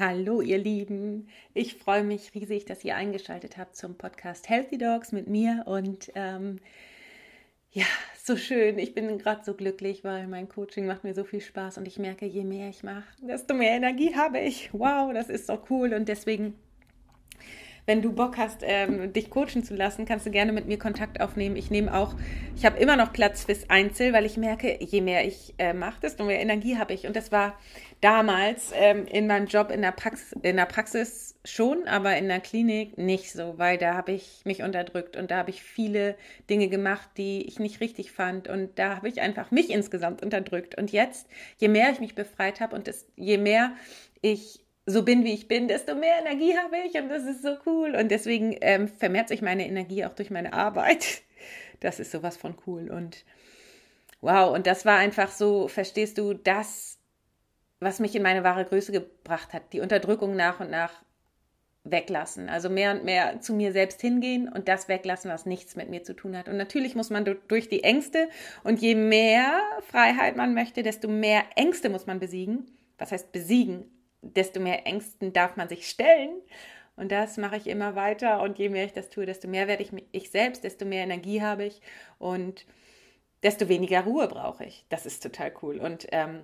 Hallo ihr Lieben, ich freue mich riesig, dass ihr eingeschaltet habt zum Podcast Healthy Dogs mit mir und ähm, ja, so schön. Ich bin gerade so glücklich, weil mein Coaching macht mir so viel Spaß und ich merke, je mehr ich mache, desto mehr Energie habe ich. Wow, das ist so cool und deswegen wenn du Bock hast, ähm, dich coachen zu lassen, kannst du gerne mit mir Kontakt aufnehmen. Ich nehme auch, ich habe immer noch Platz fürs Einzel, weil ich merke, je mehr ich äh, mache, desto mehr Energie habe ich. Und das war damals ähm, in meinem Job in der, Prax in der Praxis schon, aber in der Klinik nicht so, weil da habe ich mich unterdrückt und da habe ich viele Dinge gemacht, die ich nicht richtig fand. Und da habe ich einfach mich insgesamt unterdrückt. Und jetzt, je mehr ich mich befreit habe und das, je mehr ich so bin, wie ich bin, desto mehr Energie habe ich und das ist so cool. Und deswegen ähm, vermehrt sich meine Energie auch durch meine Arbeit. Das ist sowas von cool. Und wow, und das war einfach so, verstehst du, das, was mich in meine wahre Größe gebracht hat, die Unterdrückung nach und nach weglassen. Also mehr und mehr zu mir selbst hingehen und das weglassen, was nichts mit mir zu tun hat. Und natürlich muss man durch die Ängste und je mehr Freiheit man möchte, desto mehr Ängste muss man besiegen. Was heißt besiegen? Desto mehr Ängsten darf man sich stellen. Und das mache ich immer weiter. Und je mehr ich das tue, desto mehr werde ich ich selbst, desto mehr Energie habe ich und desto weniger Ruhe brauche ich. Das ist total cool. Und ähm,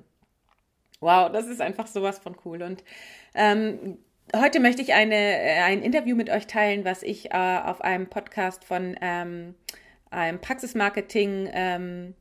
wow, das ist einfach sowas von cool. Und ähm, heute möchte ich eine, äh, ein Interview mit euch teilen, was ich äh, auf einem Podcast von ähm, einem Praxismarketing ähm,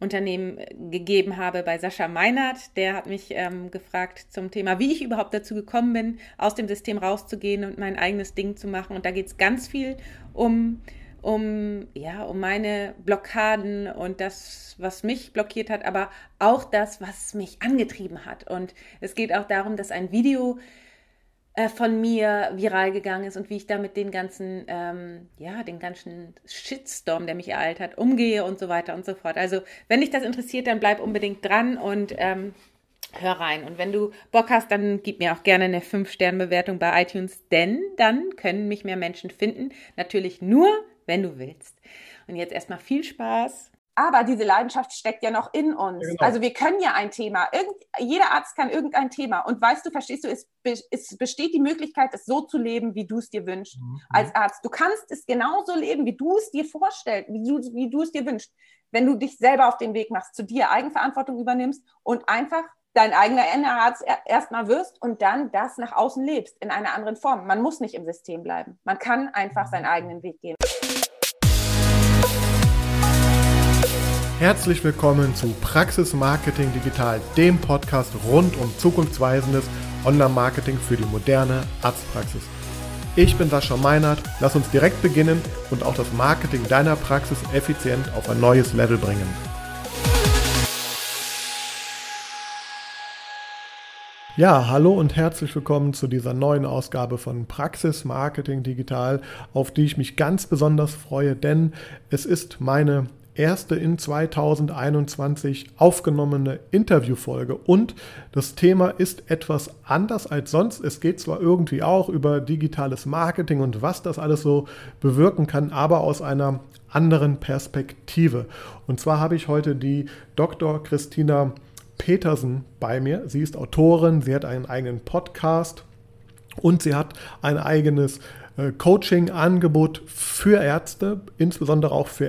Unternehmen äh, gegeben habe bei Sascha Meinert. Der hat mich ähm, gefragt zum Thema, wie ich überhaupt dazu gekommen bin, aus dem System rauszugehen und mein eigenes Ding zu machen. Und da geht es ganz viel um, um, ja, um meine Blockaden und das, was mich blockiert hat, aber auch das, was mich angetrieben hat. Und es geht auch darum, dass ein Video äh, von mir viral gegangen ist und wie ich da mit den ganzen, ähm, ja, den ganzen Shitstorm, der mich ereilt hat, umgehe und so weiter und so fort. Also, wenn dich das interessiert, dann bleib unbedingt dran und ähm, hör rein. Und wenn du Bock hast, dann gib mir auch gerne eine 5-Sterne-Bewertung bei iTunes, denn dann können mich mehr Menschen finden. Natürlich nur, wenn du willst. Und jetzt erstmal viel Spaß aber diese Leidenschaft steckt ja noch in uns. Ja, genau. Also wir können ja ein Thema. Irgend, jeder Arzt kann irgendein Thema. Und weißt du, verstehst du, es, es besteht die Möglichkeit, es so zu leben, wie du es dir wünschst mhm. als Arzt. Du kannst es genauso leben, wie du es dir vorstellst, wie du, wie du es dir wünschst. Wenn du dich selber auf den Weg machst, zu dir Eigenverantwortung übernimmst und einfach dein eigener Arzt erstmal wirst und dann das nach außen lebst in einer anderen Form. Man muss nicht im System bleiben. Man kann einfach seinen eigenen Weg gehen. Herzlich willkommen zu Praxis Marketing Digital, dem Podcast rund um zukunftsweisendes Online-Marketing für die moderne Arztpraxis. Ich bin Sascha Meinert, lass uns direkt beginnen und auch das Marketing deiner Praxis effizient auf ein neues Level bringen. Ja, hallo und herzlich willkommen zu dieser neuen Ausgabe von Praxis Marketing Digital, auf die ich mich ganz besonders freue, denn es ist meine erste in 2021 aufgenommene Interviewfolge. Und das Thema ist etwas anders als sonst. Es geht zwar irgendwie auch über digitales Marketing und was das alles so bewirken kann, aber aus einer anderen Perspektive. Und zwar habe ich heute die Dr. Christina Petersen bei mir. Sie ist Autorin, sie hat einen eigenen Podcast und sie hat ein eigenes äh, Coaching-Angebot für Ärzte, insbesondere auch für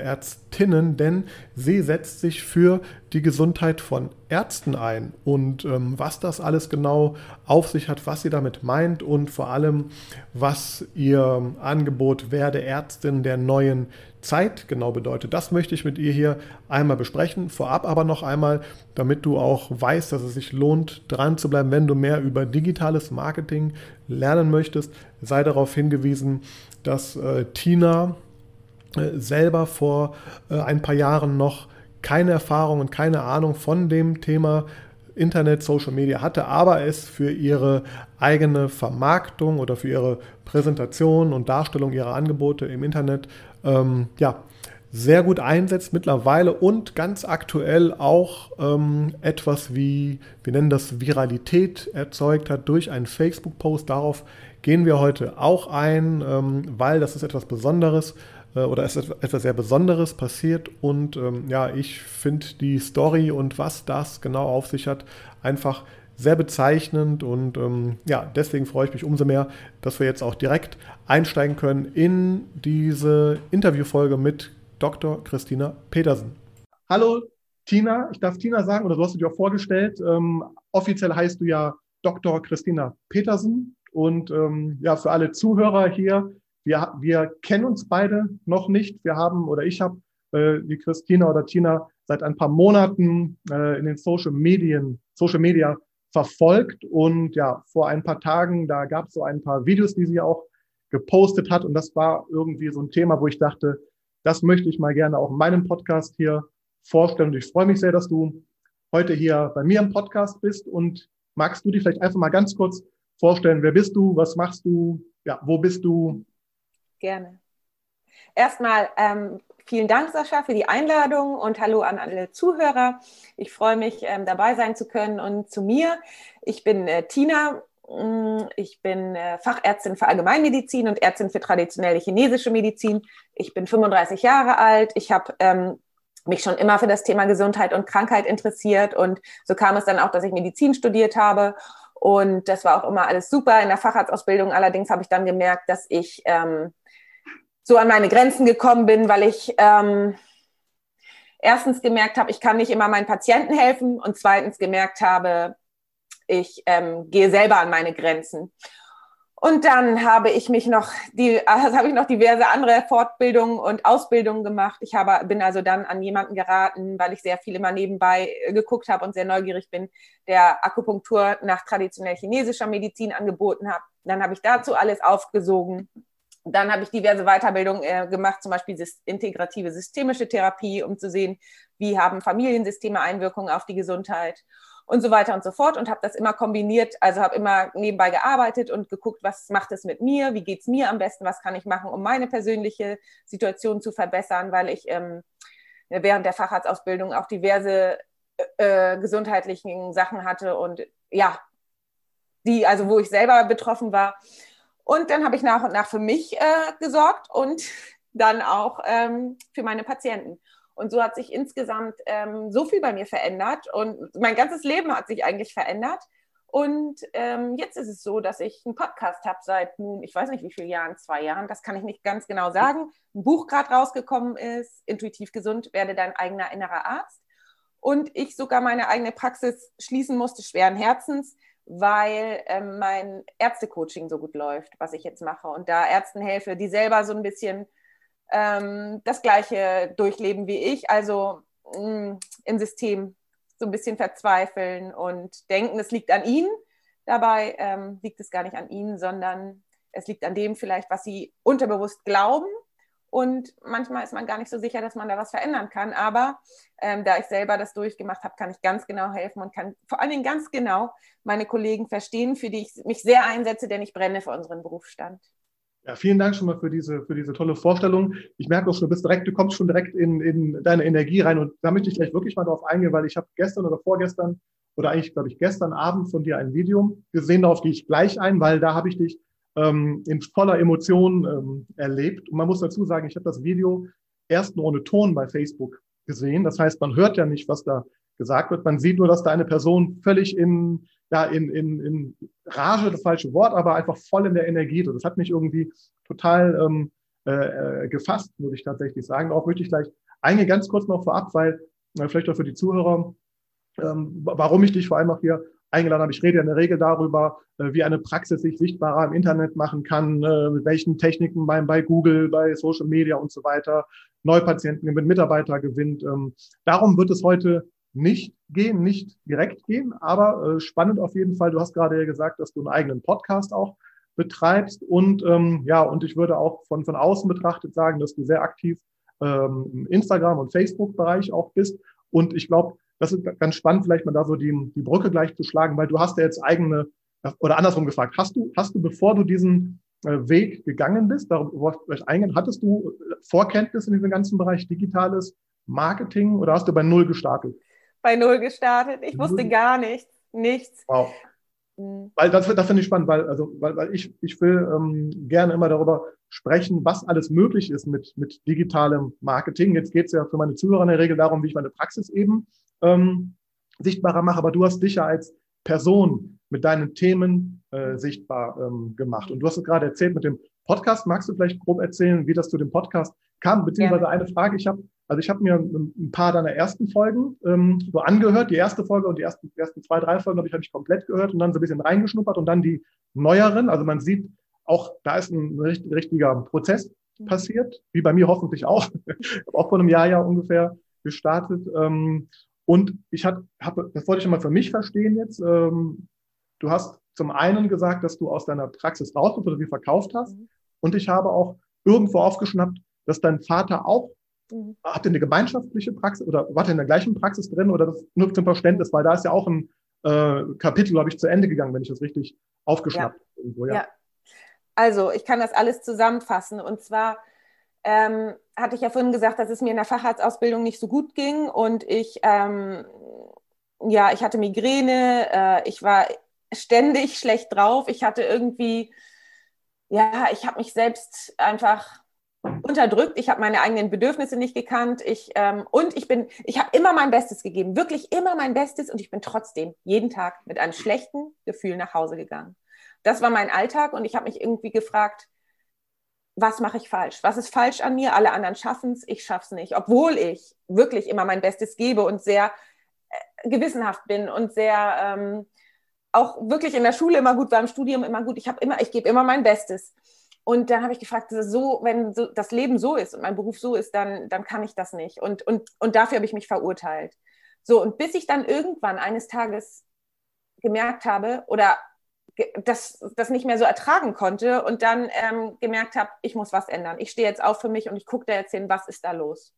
Ärztinnen, denn sie setzt sich für die Gesundheit von Ärzten ein. Und ähm, was das alles genau auf sich hat, was sie damit meint und vor allem, was ihr Angebot Werde Ärztin der neuen Zeit genau bedeutet, das möchte ich mit ihr hier einmal besprechen. Vorab aber noch einmal, damit du auch weißt, dass es sich lohnt, dran zu bleiben, wenn du mehr über digitales Marketing lernen möchtest, sei darauf hingewiesen, dass äh, Tina selber vor äh, ein paar Jahren noch keine Erfahrung und keine Ahnung von dem Thema Internet, Social Media hatte, aber es für ihre eigene Vermarktung oder für ihre Präsentation und Darstellung ihrer Angebote im Internet ähm, ja, sehr gut einsetzt mittlerweile und ganz aktuell auch ähm, etwas wie, wir nennen das Viralität erzeugt hat durch einen Facebook-Post. Darauf gehen wir heute auch ein, ähm, weil das ist etwas Besonderes äh, oder ist etwas sehr Besonderes passiert und ähm, ja, ich finde die Story und was das genau auf sich hat einfach sehr bezeichnend und ähm, ja, deswegen freue ich mich umso mehr, dass wir jetzt auch direkt einsteigen können in diese Interviewfolge mit Dr. Christina Petersen. Hallo Tina, ich darf Tina sagen, oder du hast dich auch vorgestellt. Ähm, offiziell heißt du ja Dr. Christina Petersen. Und ähm, ja, für alle Zuhörer hier, wir, wir kennen uns beide noch nicht. Wir haben, oder ich habe äh, die Christina oder Tina seit ein paar Monaten äh, in den Social Medien, Social Media verfolgt. Und ja, vor ein paar Tagen, da gab es so ein paar Videos, die sie auch gepostet hat. Und das war irgendwie so ein Thema, wo ich dachte, das möchte ich mal gerne auch in meinem Podcast hier vorstellen. Und ich freue mich sehr, dass du heute hier bei mir im Podcast bist. Und magst du dich vielleicht einfach mal ganz kurz vorstellen, wer bist du, was machst du, ja, wo bist du? Gerne. Erstmal ähm, vielen Dank, Sascha, für die Einladung und hallo an alle Zuhörer. Ich freue mich, ähm, dabei sein zu können und zu mir. Ich bin äh, Tina. Mm, ich bin äh, Fachärztin für Allgemeinmedizin und Ärztin für traditionelle chinesische Medizin. Ich bin 35 Jahre alt. Ich habe ähm, mich schon immer für das Thema Gesundheit und Krankheit interessiert und so kam es dann auch, dass ich Medizin studiert habe und das war auch immer alles super in der Facharztausbildung. Allerdings habe ich dann gemerkt, dass ich ähm, so an meine Grenzen gekommen bin, weil ich ähm, erstens gemerkt habe, ich kann nicht immer meinen Patienten helfen und zweitens gemerkt habe, ich ähm, gehe selber an meine Grenzen. Und dann habe ich mich noch, die, also habe ich noch diverse andere Fortbildungen und Ausbildungen gemacht. Ich habe, bin also dann an jemanden geraten, weil ich sehr viel immer nebenbei äh, geguckt habe und sehr neugierig bin, der Akupunktur nach traditionell chinesischer Medizin angeboten hat. Dann habe ich dazu alles aufgesogen. Dann habe ich diverse Weiterbildungen äh, gemacht, zum Beispiel integrative systemische Therapie, um zu sehen, wie haben Familiensysteme Einwirkungen auf die Gesundheit und so weiter und so fort und habe das immer kombiniert, also habe immer nebenbei gearbeitet und geguckt, was macht es mit mir, wie geht es mir am besten, was kann ich machen, um meine persönliche Situation zu verbessern, weil ich ähm, während der Facharztausbildung auch diverse äh, gesundheitlichen Sachen hatte und ja, die, also wo ich selber betroffen war. Und dann habe ich nach und nach für mich äh, gesorgt und dann auch ähm, für meine Patienten. Und so hat sich insgesamt ähm, so viel bei mir verändert und mein ganzes Leben hat sich eigentlich verändert. Und ähm, jetzt ist es so, dass ich einen Podcast habe seit nun, ich weiß nicht wie viele Jahren, zwei Jahren, das kann ich nicht ganz genau sagen. Ein Buch gerade rausgekommen ist, Intuitiv gesund, werde dein eigener innerer Arzt. Und ich sogar meine eigene Praxis schließen musste, schweren Herzens, weil ähm, mein Ärztecoaching so gut läuft, was ich jetzt mache. Und da Ärzten helfe, die selber so ein bisschen ähm, das Gleiche durchleben wie ich, also mh, mm, im System so ein bisschen verzweifeln und denken, es liegt an ihnen. Dabei ähm, liegt es gar nicht an ihnen, sondern es liegt an dem vielleicht, was sie unterbewusst glauben. Und manchmal ist man gar nicht so sicher, dass man da was verändern kann. Aber ähm, da ich selber das durchgemacht habe, kann ich ganz genau helfen und kann vor allen Dingen ganz genau meine Kollegen verstehen, für die ich mich sehr einsetze, denn ich brenne für unseren Berufsstand. Ja, vielen Dank schon mal für diese, für diese tolle Vorstellung. Ich merke auch schon, du bist direkt, du kommst schon direkt in, in deine Energie rein und da möchte ich gleich wirklich mal drauf eingehen, weil ich habe gestern oder vorgestern oder eigentlich, glaube ich, gestern Abend von dir ein Video gesehen, darauf gehe ich gleich ein, weil da habe ich dich ähm, in voller Emotion ähm, erlebt. Und man muss dazu sagen, ich habe das Video erst nur ohne Ton bei Facebook gesehen. Das heißt, man hört ja nicht, was da gesagt wird. Man sieht nur, dass da eine Person völlig in, ja, in, in, in Rage, das falsche Wort, aber einfach voll in der Energie. Das hat mich irgendwie total ähm, äh, gefasst, muss ich tatsächlich sagen. Auch möchte ich gleich eingehen, ganz kurz noch vorab, weil äh, vielleicht auch für die Zuhörer, ähm, warum ich dich vor allem auch hier eingeladen habe. Ich rede ja in der Regel darüber, äh, wie eine Praxis sich sichtbarer im Internet machen kann, äh, mit welchen Techniken bei, bei Google, bei Social Media und so weiter, Neupatienten gewinnt, Mitarbeiter gewinnt. Ähm, darum wird es heute nicht gehen, nicht direkt gehen, aber äh, spannend auf jeden Fall. Du hast gerade ja gesagt, dass du einen eigenen Podcast auch betreibst und ähm, ja, und ich würde auch von, von außen betrachtet sagen, dass du sehr aktiv ähm, im Instagram- und Facebook-Bereich auch bist. Und ich glaube, das ist ganz spannend, vielleicht mal da so die, die Brücke gleich zu schlagen, weil du hast ja jetzt eigene, oder andersrum gefragt, hast du, hast du, bevor du diesen äh, Weg gegangen bist, darüber vielleicht eingehen, hattest du Vorkenntnis in diesem ganzen Bereich digitales Marketing oder hast du bei Null gestartet? bei Null gestartet. Ich wusste gar nichts. Nichts. Wow. Mhm. Weil das, das finde ich spannend, weil, also, weil, weil ich, ich will ähm, gerne immer darüber sprechen, was alles möglich ist mit, mit digitalem Marketing. Jetzt geht es ja für meine Zuhörer in der Regel darum, wie ich meine Praxis eben ähm, sichtbarer mache, aber du hast dich ja als Person mit deinen Themen äh, sichtbar ähm, gemacht. Und du hast es gerade erzählt mit dem Podcast. Magst du vielleicht grob erzählen, wie das zu dem Podcast kam? Beziehungsweise ja. eine Frage, ich habe also ich habe mir ein paar deiner ersten Folgen ähm, so angehört. Die erste Folge und die ersten, ersten zwei, drei Folgen habe ich, hab ich komplett gehört und dann so ein bisschen reingeschnuppert und dann die neueren. Also man sieht auch, da ist ein richtiger Prozess mhm. passiert, wie bei mir hoffentlich auch. ich habe auch vor einem Jahr ja ungefähr gestartet. Ähm, und ich habe, das wollte ich mal für mich verstehen jetzt. Ähm, du hast zum einen gesagt, dass du aus deiner Praxis raus bist oder sie verkauft hast. Mhm. Und ich habe auch irgendwo aufgeschnappt, dass dein Vater auch Mhm. Habt ihr eine gemeinschaftliche Praxis oder wart ihr in der gleichen Praxis drin oder das nur zum Verständnis, weil da ist ja auch ein äh, Kapitel, glaube ich, zu Ende gegangen, wenn ich das richtig aufgeschnappt ja. habe. Ja. ja. Also, ich kann das alles zusammenfassen und zwar ähm, hatte ich ja vorhin gesagt, dass es mir in der Facharztausbildung nicht so gut ging und ich, ähm, ja, ich hatte Migräne, äh, ich war ständig schlecht drauf, ich hatte irgendwie, ja, ich habe mich selbst einfach unterdrückt, ich habe meine eigenen Bedürfnisse nicht gekannt, ich, ähm, und ich bin, ich habe immer mein Bestes gegeben, wirklich immer mein Bestes und ich bin trotzdem jeden Tag mit einem schlechten Gefühl nach Hause gegangen. Das war mein Alltag und ich habe mich irgendwie gefragt, was mache ich falsch? Was ist falsch an mir? Alle anderen schaffen es, ich schaffe es nicht, obwohl ich wirklich immer mein Bestes gebe und sehr äh, gewissenhaft bin und sehr ähm, auch wirklich in der Schule immer gut war, im Studium immer gut. Ich habe immer, ich gebe immer mein Bestes. Und dann habe ich gefragt, so, wenn so, das Leben so ist und mein Beruf so ist, dann, dann kann ich das nicht. Und, und, und dafür habe ich mich verurteilt. So, und bis ich dann irgendwann eines Tages gemerkt habe oder das, das nicht mehr so ertragen konnte und dann ähm, gemerkt habe, ich muss was ändern. Ich stehe jetzt auf für mich und ich gucke da jetzt hin, was ist da los.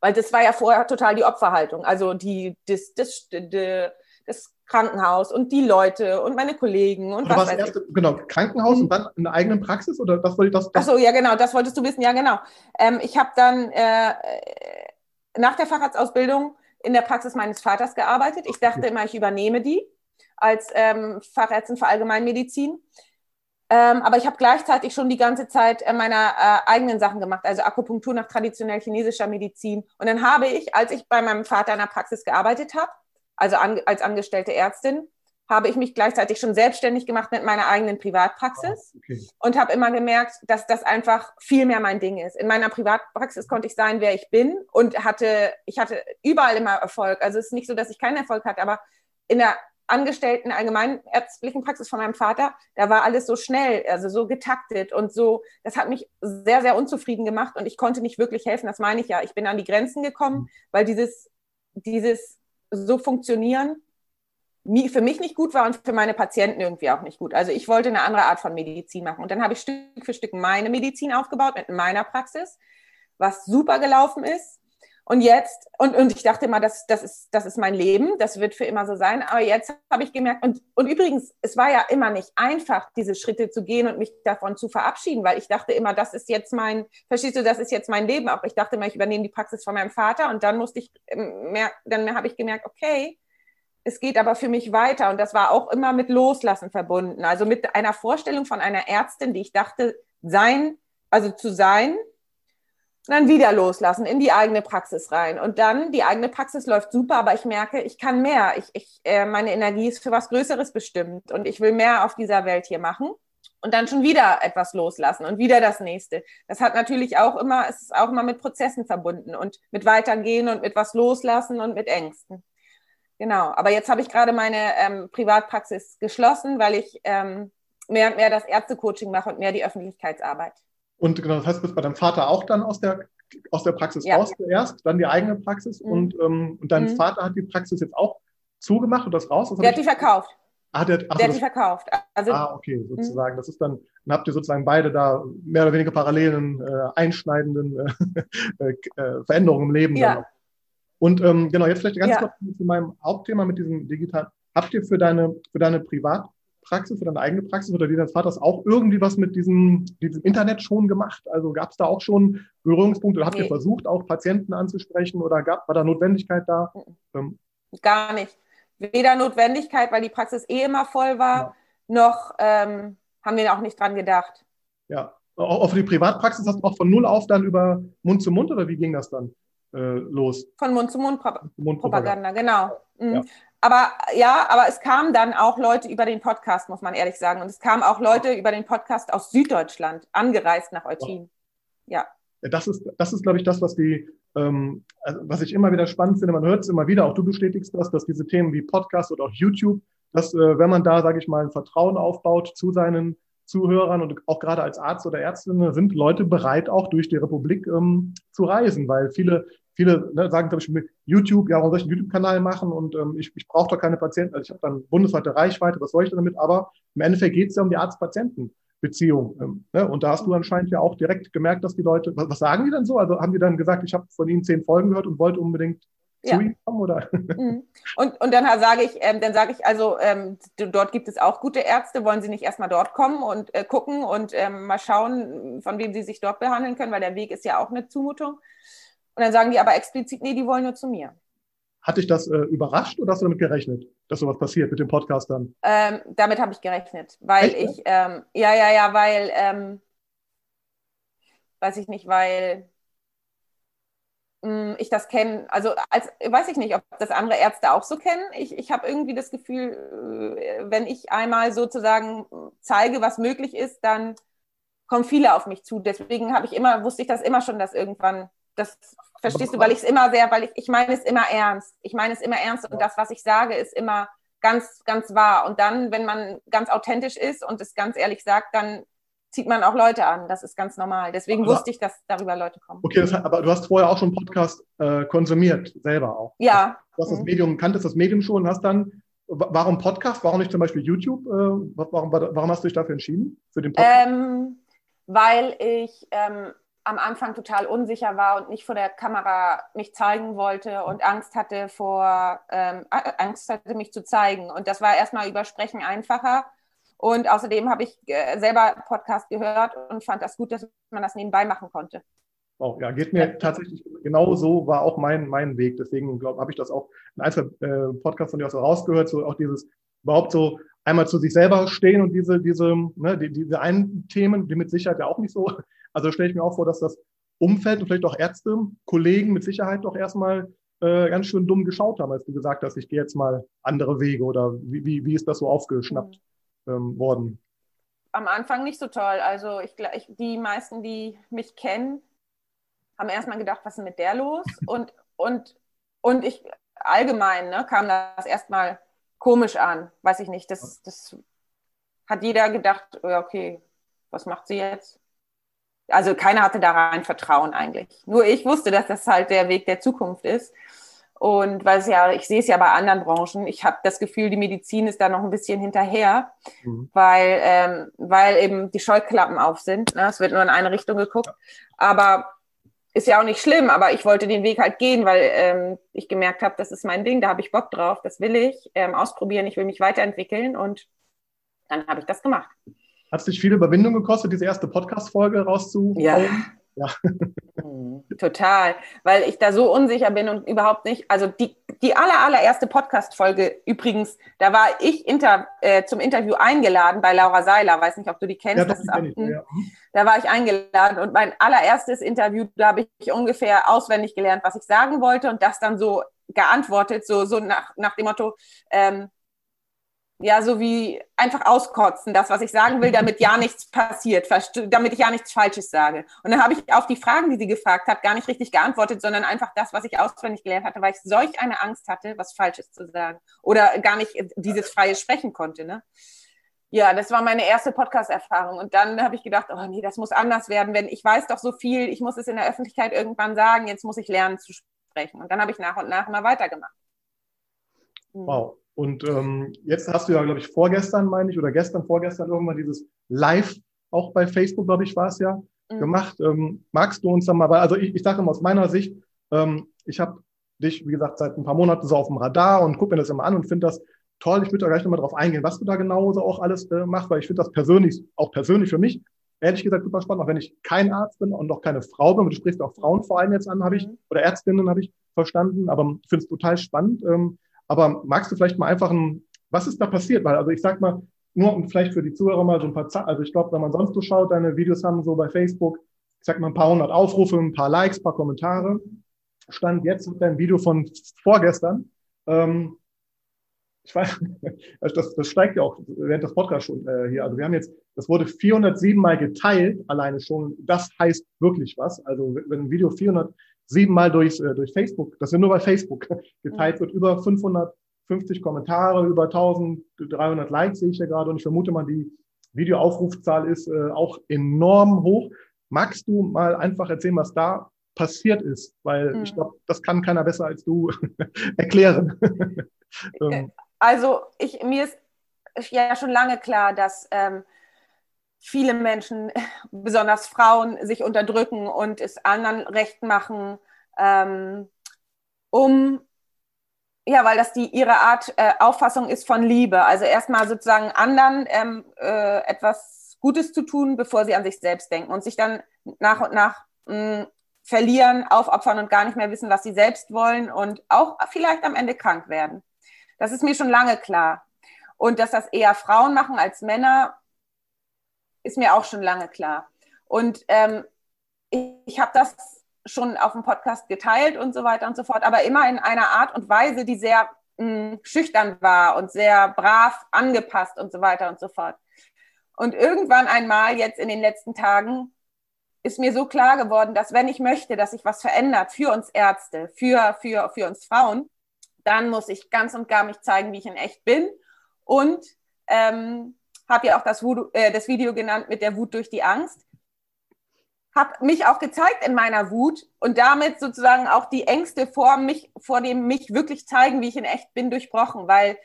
Weil das war ja vorher total die Opferhaltung. Also die, das, das, das, das Krankenhaus und die Leute und meine Kollegen und was weiß erst, ich. Genau, Krankenhaus mhm. und dann eine eigene Praxis oder was wollte ich das? das? Achso, ja genau, das wolltest du wissen, ja genau. Ähm, ich habe dann äh, nach der Facharztausbildung in der Praxis meines Vaters gearbeitet. Ich dachte immer, ich übernehme die als ähm, Fachärztin für Allgemeinmedizin. Ähm, aber ich habe gleichzeitig schon die ganze Zeit äh, meine äh, eigenen Sachen gemacht, also Akupunktur nach traditionell chinesischer Medizin. Und dann habe ich, als ich bei meinem Vater in der Praxis gearbeitet habe, also an, als angestellte Ärztin, habe ich mich gleichzeitig schon selbstständig gemacht mit meiner eigenen Privatpraxis okay. und habe immer gemerkt, dass das einfach viel mehr mein Ding ist. In meiner Privatpraxis konnte ich sein, wer ich bin und hatte, ich hatte überall immer Erfolg. Also es ist nicht so, dass ich keinen Erfolg hatte, aber in der Angestellten allgemeinärztlichen Praxis von meinem Vater, da war alles so schnell, also so getaktet und so, das hat mich sehr, sehr unzufrieden gemacht und ich konnte nicht wirklich helfen, das meine ich ja. Ich bin an die Grenzen gekommen, mhm. weil dieses, dieses so funktionieren für mich nicht gut war und für meine Patienten irgendwie auch nicht gut. Also ich wollte eine andere Art von Medizin machen. Und dann habe ich Stück für Stück meine Medizin aufgebaut mit meiner Praxis, was super gelaufen ist. Und jetzt, und, und ich dachte immer, das, das, ist, das ist mein Leben, das wird für immer so sein. Aber jetzt habe ich gemerkt, und, und übrigens, es war ja immer nicht einfach, diese Schritte zu gehen und mich davon zu verabschieden, weil ich dachte immer, das ist jetzt mein, verstehst du, das ist jetzt mein Leben. Auch ich dachte immer, ich übernehme die Praxis von meinem Vater und dann musste ich, ähm, mehr, dann habe ich gemerkt, okay, es geht aber für mich weiter. Und das war auch immer mit Loslassen verbunden. Also mit einer Vorstellung von einer Ärztin, die ich dachte, sein, also zu sein, dann wieder loslassen, in die eigene Praxis rein. Und dann, die eigene Praxis läuft super, aber ich merke, ich kann mehr. Ich, ich, äh, meine Energie ist für was Größeres bestimmt und ich will mehr auf dieser Welt hier machen. Und dann schon wieder etwas loslassen und wieder das nächste. Das hat natürlich auch immer, es ist auch immer mit Prozessen verbunden und mit Weitergehen und mit was loslassen und mit Ängsten. Genau. Aber jetzt habe ich gerade meine ähm, Privatpraxis geschlossen, weil ich ähm, mehr und mehr das Ärztecoaching mache und mehr die Öffentlichkeitsarbeit. Und genau, das heißt, du bist bei deinem Vater auch dann aus der, aus der Praxis ja. raus zuerst, dann die eigene Praxis mhm. und, ähm, und dein mhm. Vater hat die Praxis jetzt auch zugemacht und das raus? Das der hat die verkauft. Ah, der, ach, der hat die verkauft. Also, ah, okay, mhm. sozusagen. Das ist dann, dann habt ihr sozusagen beide da mehr oder weniger parallelen, äh, einschneidenden äh, äh, Veränderungen im Leben. Ja. Und ähm, genau, jetzt vielleicht ganz ja. kurz zu meinem Hauptthema mit diesem Digital. Habt ihr für deine, für deine Privat- Praxis oder deine eigene Praxis oder die deines Vaters auch irgendwie was mit diesem, diesem Internet schon gemacht? Also gab es da auch schon Berührungspunkte oder habt nee. ihr versucht, auch Patienten anzusprechen oder gab, war da Notwendigkeit da? Ähm, Gar nicht. Weder Notwendigkeit, weil die Praxis eh immer voll war, ja. noch ähm, haben wir auch nicht dran gedacht. Ja, auch für die Privatpraxis hast du auch von null auf dann über Mund zu Mund oder wie ging das dann? äh, los. Von Mund zu Mund, Mund Propaganda, genau. Mhm. Ja. Aber ja, aber es kamen dann auch Leute über den Podcast, muss man ehrlich sagen. Und es kamen auch Leute über den Podcast aus Süddeutschland, angereist nach Eutin. Ja. Das ist, das ist, glaube ich, das, was die, ähm, also was ich immer wieder spannend finde. Man hört es immer wieder, auch du bestätigst das, dass diese Themen wie Podcast oder auch YouTube, dass äh, wenn man da, sage ich mal, ein Vertrauen aufbaut zu seinen Zuhörern und auch gerade als Arzt oder Ärztin sind Leute bereit, auch durch die Republik ähm, zu reisen, weil viele viele ne, sagen zum Beispiel YouTube, ja, warum soll ich einen YouTube-Kanal machen und ähm, ich, ich brauche doch keine Patienten, also ich habe dann bundesweite Reichweite, was soll ich damit? Aber im Endeffekt geht es ja um die Arzt-Patienten-Beziehung. Ähm, ne? Und da hast du anscheinend ja auch direkt gemerkt, dass die Leute, was, was sagen die dann so? Also haben die dann gesagt, ich habe von ihnen zehn Folgen gehört und wollte unbedingt ja. zu ihnen kommen, oder? Mhm. Und, und dann sage ich, ähm, dann sage ich also, ähm, dort gibt es auch gute Ärzte, wollen Sie nicht erstmal dort kommen und äh, gucken und ähm, mal schauen, von wem Sie sich dort behandeln können, weil der Weg ist ja auch eine Zumutung. Und dann sagen die aber explizit, nee, die wollen nur zu mir. Hat dich das äh, überrascht oder hast du damit gerechnet, dass sowas passiert mit dem Podcast dann? Ähm, damit habe ich gerechnet, weil Echt? ich, ähm, ja, ja, ja, weil, ähm, weiß ich nicht, weil mh, mm, ich das kenne, also als, weiß ich nicht, ob das andere Ärzte auch so kennen. Ich, ich habe irgendwie das Gefühl, äh, wenn ich einmal sozusagen zeige, was möglich ist, dann kommen viele auf mich zu. Deswegen habe ich immer, wusste ich das immer schon, dass irgendwann das verstehst du, weil ich es immer sehr, weil ich, ich meine es immer ernst. Ich meine es immer ernst und das, was ich sage, ist immer ganz, ganz wahr. Und dann, wenn man ganz authentisch ist und es ganz ehrlich sagt, dann zieht man auch Leute an. Das ist ganz normal. Deswegen aber, wusste ich, dass darüber Leute kommen. Okay, das, aber du hast vorher auch schon Podcast äh, konsumiert, selber auch. Ja. Du hast das mhm. Medium, kanntest das Medium schon und hast dann, warum Podcast, warum nicht zum Beispiel YouTube? Äh, warum, warum hast du dich dafür entschieden? Für den Podcast? Ähm, weil ich ähm, am Anfang total unsicher war und nicht vor der Kamera mich zeigen wollte und Angst hatte vor, ähm, Angst hatte, mich zu zeigen. Und das war erstmal über Sprechen einfacher. Und außerdem habe ich äh, selber Podcast gehört und fand das gut, dass man das nebenbei machen konnte. Auch, ja, geht mir tatsächlich genau so, war auch mein, mein Weg. Deswegen habe ich das auch in ein, zwei äh, Podcasts von dir auch so rausgehört, so auch dieses überhaupt so einmal zu sich selber stehen und diese, diese, ne, die, diese einen Themen, die mit Sicherheit ja auch nicht so also stelle ich mir auch vor, dass das Umfeld und vielleicht auch Ärzte, Kollegen mit Sicherheit doch erstmal äh, ganz schön dumm geschaut haben, als du gesagt hast, ich gehe jetzt mal andere Wege oder wie, wie, wie ist das so aufgeschnappt ähm, worden? Am Anfang nicht so toll. Also ich, ich, die meisten, die mich kennen, haben erstmal gedacht, was ist denn mit der los? Und, und, und ich allgemein ne, kam das erstmal komisch an. Weiß ich nicht. Das, das hat jeder gedacht, okay, was macht sie jetzt? Also keiner hatte da rein Vertrauen eigentlich. Nur ich wusste, dass das halt der Weg der Zukunft ist. Und weil es ja, ich sehe es ja bei anderen Branchen, ich habe das Gefühl, die Medizin ist da noch ein bisschen hinterher, mhm. weil, ähm, weil eben die Scheuklappen auf sind. Ne? Es wird nur in eine Richtung geguckt. Aber ist ja auch nicht schlimm, aber ich wollte den Weg halt gehen, weil ähm, ich gemerkt habe, das ist mein Ding, da habe ich Bock drauf, das will ich ähm, ausprobieren, ich will mich weiterentwickeln und dann habe ich das gemacht. Hat es dich viel Überwindung gekostet, diese erste Podcast-Folge rauszuhauen? Ja. ja. Mhm. Total, weil ich da so unsicher bin und überhaupt nicht, also die, die aller, allererste Podcast-Folge übrigens, da war ich inter, äh, zum Interview eingeladen bei Laura Seiler, weiß nicht, ob du die kennst. Ja, das ist ab, ich, ja. Da war ich eingeladen und mein allererstes Interview, da habe ich ungefähr auswendig gelernt, was ich sagen wollte und das dann so geantwortet, so, so nach, nach dem Motto, ähm, ja, so wie einfach auskotzen, das, was ich sagen will, damit ja nichts passiert, damit ich ja nichts Falsches sage. Und dann habe ich auf die Fragen, die sie gefragt hat, gar nicht richtig geantwortet, sondern einfach das, was ich auswendig gelernt hatte, weil ich solch eine Angst hatte, was Falsches zu sagen oder gar nicht dieses freie Sprechen konnte. Ne? Ja, das war meine erste Podcast-Erfahrung. Und dann habe ich gedacht, oh nee, das muss anders werden, wenn ich weiß doch so viel, ich muss es in der Öffentlichkeit irgendwann sagen, jetzt muss ich lernen zu sprechen. Und dann habe ich nach und nach immer weitergemacht. Hm. Wow. Und ähm, jetzt hast du ja, glaube ich, vorgestern, meine ich, oder gestern, vorgestern irgendwann dieses Live, auch bei Facebook, glaube ich, war es ja, mhm. gemacht. Ähm, magst du uns dann mal, weil, also ich, ich sage immer aus meiner Sicht, ähm, ich habe dich, wie gesagt, seit ein paar Monaten so auf dem Radar und gucke mir das immer an und finde das toll. Ich würde da gleich nochmal drauf eingehen, was du da genau so auch alles äh, machst, weil ich finde das persönlich, auch persönlich für mich, ehrlich gesagt super spannend, auch wenn ich kein Arzt bin und auch keine Frau bin, du sprichst auch Frauen vor allem jetzt an, habe ich, mhm. oder Ärztinnen habe ich verstanden, aber ich finde es total spannend. Ähm, aber magst du vielleicht mal einfach ein, was ist da passiert? Weil, also ich sag mal, nur um vielleicht für die Zuhörer mal so ein paar Zahlen, also ich glaube, wenn man sonst so schaut, deine Videos haben so bei Facebook, ich sag mal ein paar hundert Aufrufe, ein paar Likes, ein paar Kommentare. stand jetzt mit deinem Video von vorgestern. Ähm, ich weiß, das, das steigt ja auch während des Podcasts schon äh, hier. Also wir haben jetzt, das wurde 407 Mal geteilt, alleine schon. Das heißt wirklich was. Also wenn ein Video 407 Mal durch, äh, durch Facebook, das ja nur bei Facebook, geteilt wird, über 550 Kommentare, über 1300 Likes sehe ich ja gerade und ich vermute mal, die Videoaufrufzahl ist äh, auch enorm hoch. Magst du mal einfach erzählen, was da passiert ist? Weil mhm. ich glaube, das kann keiner besser als du erklären. Ähm, also ich, mir ist ja schon lange klar, dass ähm, viele Menschen, besonders Frauen, sich unterdrücken und es anderen recht machen, ähm, um ja, weil das die ihre Art äh, Auffassung ist von Liebe. Also erstmal sozusagen anderen ähm, äh, etwas Gutes zu tun, bevor sie an sich selbst denken und sich dann nach und nach mh, verlieren, aufopfern und gar nicht mehr wissen, was sie selbst wollen und auch vielleicht am Ende krank werden. Das ist mir schon lange klar. Und dass das eher Frauen machen als Männer, ist mir auch schon lange klar. Und ähm, ich, ich habe das schon auf dem Podcast geteilt und so weiter und so fort, aber immer in einer Art und Weise, die sehr mh, hm, schüchtern war und sehr brav angepasst und so weiter und so fort. Und irgendwann einmal jetzt in den letzten Tagen ist mir so klar geworden, dass wenn ich möchte, dass sich was verändert für uns Ärzte, für, für, für uns Frauen, dann muss ich ganz und gar mich zeigen, wie ich in echt bin. Und ähm, habe ja auch das, Voodoo, äh, das Video genannt mit der Wut durch die Angst. Habe mich auch gezeigt in meiner Wut und damit sozusagen auch die Ängste vor mich, vor dem mich wirklich zeigen, wie ich in echt bin, durchbrochen, weil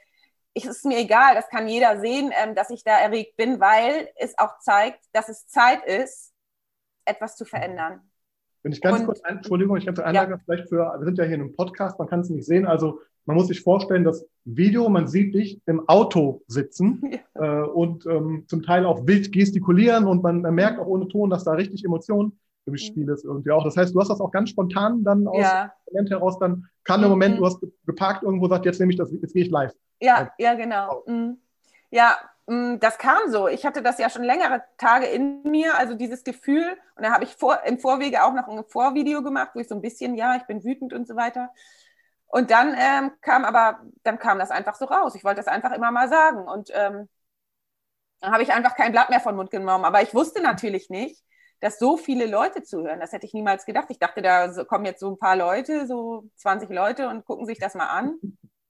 es ist mir egal, das kann jeder sehen, ähm, dass ich da erregt bin, weil es auch zeigt, dass es Zeit ist, etwas zu verändern. Wenn ich ganz und, kurz, ein, Entschuldigung, ich kann einladen, ja. vielleicht für, wir sind ja hier in einem Podcast, man kann es nicht sehen, also man muss sich vorstellen, das Video, man sieht dich im Auto sitzen ja. äh, und ähm, zum Teil auch wild gestikulieren und man, man, merkt auch ohne Ton, dass da richtig Emotionen im mhm. Spiel ist irgendwie auch. Das heißt, du hast das auch ganz spontan dann aus ja. dem Moment heraus, dann kam der Moment, mhm. du hast geparkt irgendwo, sagt, jetzt nehme ich das, jetzt gehe ich live. Ja, ja, genau. Mhm. Ja, Mm, das kam so. Ich hatte das ja schon längere Tage in mir, also dieses Gefühl. Und da habe ich vor, im Vorwege auch noch ein Vorvideo gemacht, wo ich so ein bisschen, ja, ich bin wütend und so weiter. Und dann ähm, kam aber, dann kam das einfach so raus. Ich wollte das einfach immer mal sagen. Und ähm, dann habe ich einfach kein Blatt mehr von Mund genommen. Aber ich wusste natürlich nicht, dass so viele Leute zuhören. Das hätte ich niemals gedacht. Ich dachte, da kommen jetzt so ein paar Leute, so 20 Leute und gucken sich das mal an.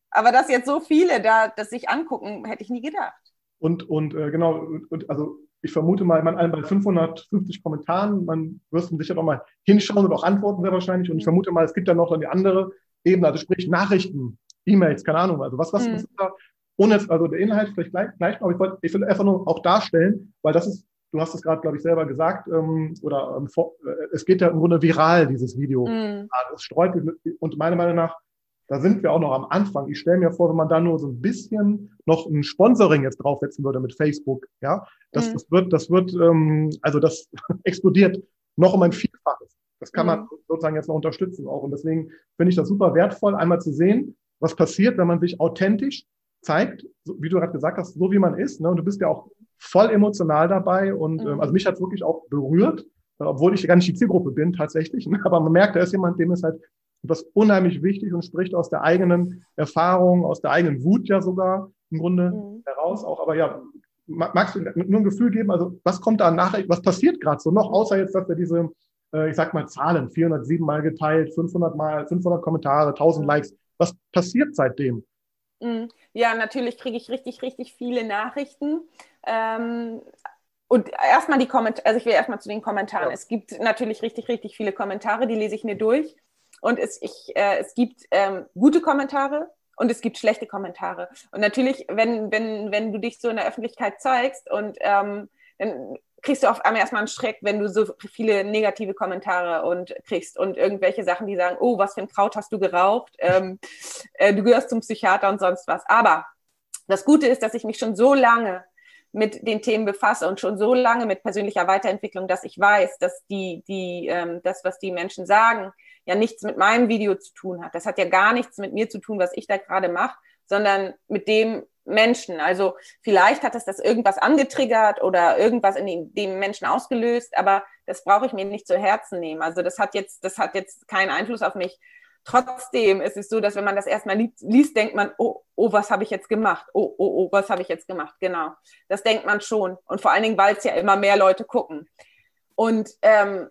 Aber dass jetzt so viele da das sich angucken, hätte ich nie gedacht. Und, und äh, genau, und, also ich vermute mal, man bei 550 Kommentaren, man wirst sicher noch mal hinschauen und auch antworten sehr wahrscheinlich. Und ich vermute mal, es gibt dann noch eine andere Ebene, also sprich Nachrichten, E-Mails, keine Ahnung, also was, was, mhm. was ist da? Ohne jetzt, also der Inhalt vielleicht gleich, gleich aber ich, wollte, ich will einfach nur auch darstellen, weil das ist, du hast es gerade, glaube ich, selber gesagt, ähm, oder ähm, vor, äh, es geht ja im Grunde viral, dieses Video. Mhm. Es streut, und meiner Meinung nach da sind wir auch noch am Anfang. Ich stelle mir vor, wenn man da nur so ein bisschen noch ein Sponsoring jetzt draufsetzen würde mit Facebook, ja, das, mhm. das wird, das wird, ähm, also das explodiert noch um ein Vielfaches. Das kann mhm. man sozusagen jetzt noch unterstützen auch. Und deswegen finde ich das super wertvoll, einmal zu sehen, was passiert, wenn man sich authentisch zeigt, wie du gerade gesagt hast, so wie man ist. Ne? Und du bist ja auch voll emotional dabei. Und mhm. ähm, also mich hat es wirklich auch berührt, obwohl ich gar nicht die Zielgruppe bin tatsächlich. Ne? Aber man merkt, da ist jemand, dem es halt ist unheimlich wichtig und spricht aus der eigenen Erfahrung, aus der eigenen Wut ja sogar im Grunde mhm. heraus auch. Aber ja, magst du nur ein Gefühl geben, also was kommt da nachher, was passiert gerade so noch, außer jetzt, dass wir diese, äh, ich sag mal, Zahlen, 407 Mal geteilt, 500 Mal, 500 Kommentare, 1000 mhm. Likes, was passiert seitdem? Mhm. Ja, natürlich kriege ich richtig, richtig viele Nachrichten. Ähm, und erstmal die Kommentare, also ich will erstmal zu den Kommentaren. Ja. Es gibt natürlich richtig, richtig viele Kommentare, die lese ich mir durch. Und es, ich, äh, es gibt ähm, gute Kommentare und es gibt schlechte Kommentare. Und natürlich, wenn, wenn, wenn du dich so in der Öffentlichkeit zeigst und ähm, dann kriegst du auf einmal erstmal einen Schreck, wenn du so viele negative Kommentare und kriegst und irgendwelche Sachen, die sagen, oh, was für ein Kraut hast du geraucht, ähm, äh, du gehörst zum Psychiater und sonst was. Aber das Gute ist, dass ich mich schon so lange mit den Themen befasse und schon so lange mit persönlicher Weiterentwicklung, dass ich weiß, dass die, die, ähm, das, was die Menschen sagen, ja nichts mit meinem Video zu tun hat. Das hat ja gar nichts mit mir zu tun, was ich da gerade mache, sondern mit dem Menschen. Also vielleicht hat es das irgendwas angetriggert oder irgendwas in dem, dem Menschen ausgelöst, aber das brauche ich mir nicht zu Herzen nehmen. Also das hat jetzt, das hat jetzt keinen Einfluss auf mich. trotzdem ist es so, dass wenn man das erstmal liest, denkt man, oh, oh, was habe ich jetzt gemacht? Oh, oh, oh, was habe ich jetzt gemacht? Genau. Das denkt man schon. Und vor allen Dingen, weil es ja immer mehr Leute gucken. Und, ähm,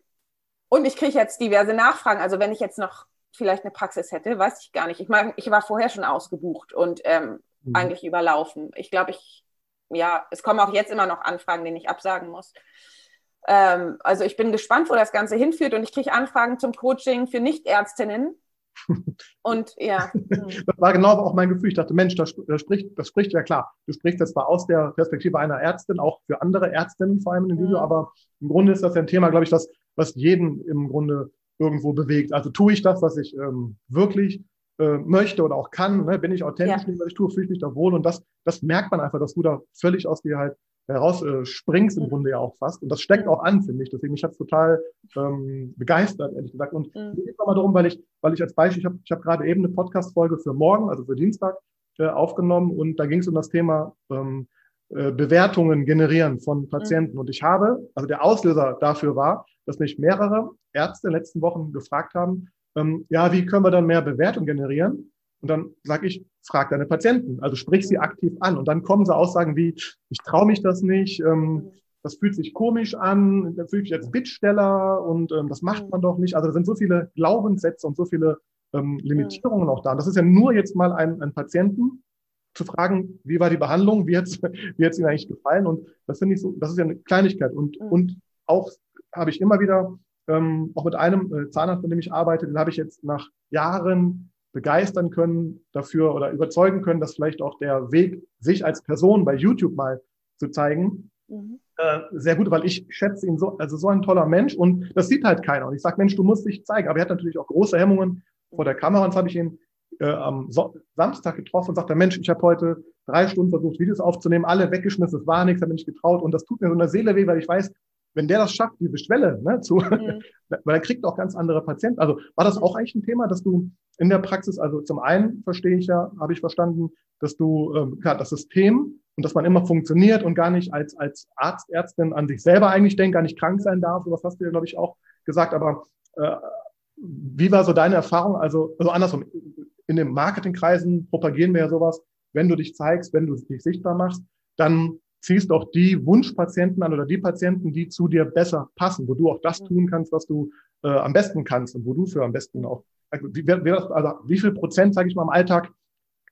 und ich kriege jetzt diverse Nachfragen. Also wenn ich jetzt noch vielleicht eine Praxis hätte, weiß ich gar nicht. Ich meine, ich war vorher schon ausgebucht und ähm, mhm. eigentlich überlaufen. Ich glaube, ich, ja, es kommen auch jetzt immer noch Anfragen, denen ich absagen muss. Ähm, also ich bin gespannt, wo das Ganze hinführt und ich kriege Anfragen zum Coaching für Nichtärztinnen. Und ja. Das war genau auch mein Gefühl. Ich dachte, Mensch, das, das, spricht, das spricht ja klar. Du sprichst jetzt zwar aus der Perspektive einer Ärztin, auch für andere Ärztinnen vor allem in dem Video, mhm. aber im Grunde ist das ja ein Thema, glaube ich, das, was jeden im Grunde irgendwo bewegt. Also tue ich das, was ich ähm, wirklich äh, möchte oder auch kann, ne? bin ich authentisch, ja. was ich tue, fühle ich mich da wohl und das, das merkt man einfach, dass du da völlig aus dir halt heraus äh, springst im mhm. Grunde ja auch fast. Und das steckt mhm. auch an, finde ich. Deswegen, ich habe total ähm, begeistert, ehrlich gesagt. Und mhm. mir geht nochmal darum, weil ich, weil ich als Beispiel, ich habe ich hab gerade eben eine Podcast-Folge für morgen, also für Dienstag, äh, aufgenommen und da ging es um das Thema ähm, äh, Bewertungen generieren von mhm. Patienten. Mhm. Und ich habe, also der Auslöser dafür war, dass mich mehrere Ärzte in den letzten Wochen gefragt haben, ähm, ja, wie können wir dann mehr Bewertung generieren? Und dann sage ich, frag deine Patienten, also sprich sie aktiv an. Und dann kommen so Aussagen wie, ich traue mich das nicht, ähm, das fühlt sich komisch an, da fühle ich mich als Bittsteller und ähm, das macht man doch nicht. Also da sind so viele Glaubenssätze und so viele ähm, Limitierungen auch da. Und das ist ja nur jetzt mal ein, ein Patienten zu fragen, wie war die Behandlung, wie hat es wie hat's Ihnen eigentlich gefallen? Und das finde ich so, das ist ja eine Kleinigkeit. Und, und auch habe ich immer wieder, ähm, auch mit einem äh, Zahnarzt, mit dem ich arbeite, den habe ich jetzt nach Jahren begeistern können dafür oder überzeugen können, dass vielleicht auch der Weg, sich als Person bei YouTube mal zu zeigen, mhm. äh, sehr gut, weil ich schätze ihn so, also so ein toller Mensch und das sieht halt keiner. Und ich sage, Mensch, du musst dich zeigen. Aber er hat natürlich auch große Hemmungen vor der Kamera. Und das habe ich ihn äh, am so Samstag getroffen und sagte, Mensch, ich habe heute drei Stunden versucht, Videos aufzunehmen, alle weggeschmissen, es war nichts, habe mich getraut. Und das tut mir so in der Seele weh, weil ich weiß, wenn der das schafft, diese Schwelle ne, zu, mhm. weil er kriegt auch ganz andere Patienten. Also war das auch eigentlich ein Thema, dass du in der Praxis, also zum einen verstehe ich ja, habe ich verstanden, dass du ähm, klar, das System und dass man immer funktioniert und gar nicht als, als Arzt, Ärztin an sich selber eigentlich denkt, gar nicht krank sein darf. Sowas hast du ja, glaube ich, auch gesagt. Aber äh, wie war so deine Erfahrung? Also, also andersrum, in den Marketingkreisen propagieren wir ja sowas, wenn du dich zeigst, wenn du dich sichtbar machst, dann ziehst auch die Wunschpatienten an oder die Patienten, die zu dir besser passen, wo du auch das tun kannst, was du äh, am besten kannst und wo du für am besten auch, also wie, wie, also wie viel Prozent, sage ich mal, im Alltag,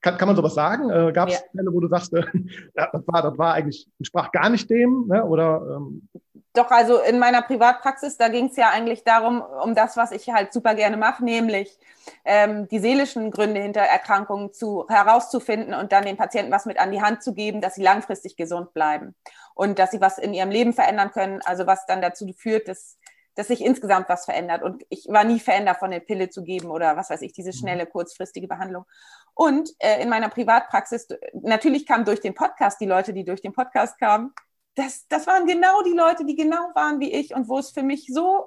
kann, kann man sowas sagen? Äh, Gab es ja. Fälle, wo du sagst, äh, ja, das war, das war eigentlich, entsprach gar nicht dem, ne? oder ähm, doch, also in meiner Privatpraxis, da ging es ja eigentlich darum, um das, was ich halt super gerne mache, nämlich ähm, die seelischen Gründe hinter Erkrankungen zu, herauszufinden und dann den Patienten was mit an die Hand zu geben, dass sie langfristig gesund bleiben und dass sie was in ihrem Leben verändern können, also was dann dazu führt, dass, dass sich insgesamt was verändert. Und ich war nie Fan davon, eine Pille zu geben oder was weiß ich, diese mhm. schnelle, kurzfristige Behandlung. Und äh, in meiner Privatpraxis, natürlich kamen durch den Podcast die Leute, die durch den Podcast kamen, das, das waren genau die Leute, die genau waren wie ich und wo es für mich so,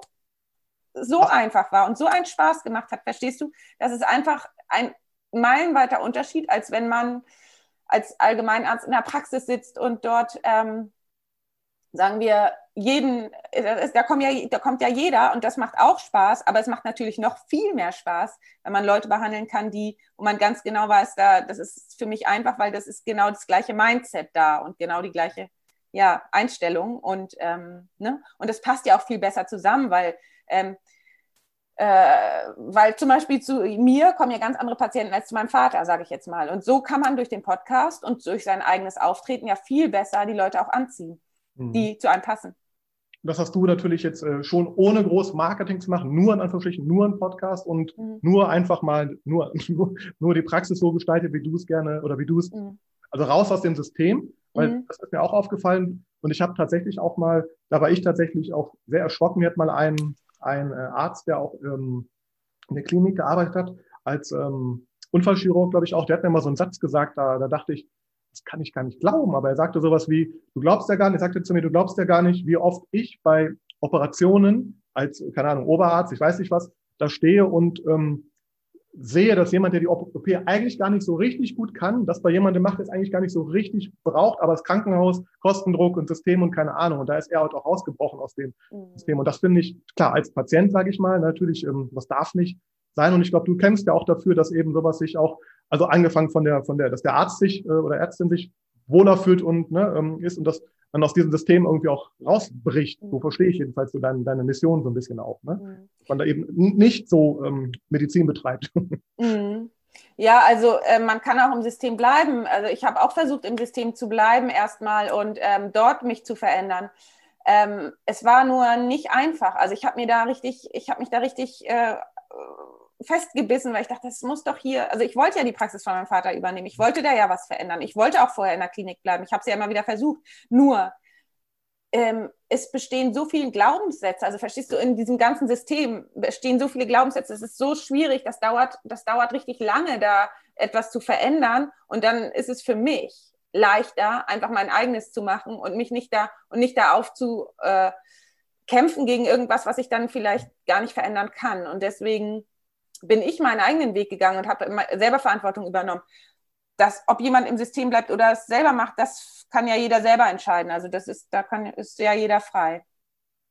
so einfach war und so einen Spaß gemacht hat. Verstehst du? Das ist einfach ein meilenweiter Unterschied, als wenn man als Allgemeinarzt in der Praxis sitzt und dort, ähm, sagen wir, jeden, da, kommt ja, da kommt ja jeder und das macht auch Spaß, aber es macht natürlich noch viel mehr Spaß, wenn man Leute behandeln kann, die, wo man ganz genau weiß, da, das ist für mich einfach, weil das ist genau das gleiche Mindset da und genau die gleiche ja, Einstellung und, ähm, ne? und das passt ja auch viel besser zusammen, weil, ähm, äh, weil zum Beispiel zu mir kommen ja ganz andere Patienten als zu meinem Vater, sage ich jetzt mal. Und so kann man durch den Podcast und durch sein eigenes Auftreten ja viel besser die Leute auch anziehen, mhm. die zu einem passen. Das hast du natürlich jetzt äh, schon ohne groß Marketing zu machen, nur in Anführungsstrichen, nur ein Podcast und mhm. nur einfach mal, nur, nur, nur die Praxis so gestaltet, wie du es gerne oder wie du es, mhm. also raus aus dem System weil mhm. das ist mir auch aufgefallen. Und ich habe tatsächlich auch mal, da war ich tatsächlich auch sehr erschrocken. Mir hat mal ein, ein äh, Arzt, der auch ähm, in der Klinik gearbeitet hat, als ähm, Unfallchirurg, glaube ich auch, der hat mir mal so einen Satz gesagt, da, da dachte ich, das kann ich gar nicht glauben. Aber er sagte sowas wie, du glaubst ja gar nicht, er sagte zu mir, du glaubst ja gar nicht, wie oft ich bei Operationen als, keine Ahnung, Oberarzt, ich weiß nicht was, da stehe und ähm, sehe, dass jemand, der die OP eigentlich gar nicht so richtig gut kann, das bei jemandem macht, der es eigentlich gar nicht so richtig braucht, aber das Krankenhaus, Kostendruck und System und keine Ahnung. Und da ist er halt auch rausgebrochen aus dem mhm. System. Und das finde ich, klar, als Patient, sage ich mal, natürlich, ähm, was darf nicht sein. Und ich glaube, du kennst ja auch dafür, dass eben sowas sich auch, also angefangen von der, von der, dass der Arzt sich äh, oder Ärztin sich wohler fühlt und ne, ähm, ist und dass man aus diesem System irgendwie auch rausbricht. So verstehe ich jedenfalls so deine, deine Mission so ein bisschen auch. Ne? Mhm. Man da eben nicht so ähm, Medizin betreibt. Mhm. Ja, also äh, man kann auch im System bleiben. Also ich habe auch versucht, im System zu bleiben erstmal und ähm, dort mich zu verändern. Ähm, es war nur nicht einfach. Also ich habe mir da richtig, ich habe mich da richtig äh, festgebissen, weil ich dachte, das muss doch hier, also ich wollte ja die Praxis von meinem Vater übernehmen. Ich wollte da ja was verändern. Ich wollte auch vorher in der Klinik bleiben. Ich habe es ja immer wieder versucht. Nur ähm, es bestehen so viele Glaubenssätze, also verstehst du, in diesem ganzen System bestehen so viele Glaubenssätze, es ist so schwierig, das dauert, das dauert richtig lange, da etwas zu verändern. Und dann ist es für mich leichter, einfach mein eigenes zu machen und mich nicht da und nicht da aufzukämpfen äh, gegen irgendwas, was ich dann vielleicht gar nicht verändern kann. Und deswegen bin ich meinen eigenen Weg gegangen und habe selber Verantwortung übernommen das, ob jemand im System bleibt oder es selber macht, das kann ja jeder selber entscheiden. Also das ist, da kann, ist ja jeder frei.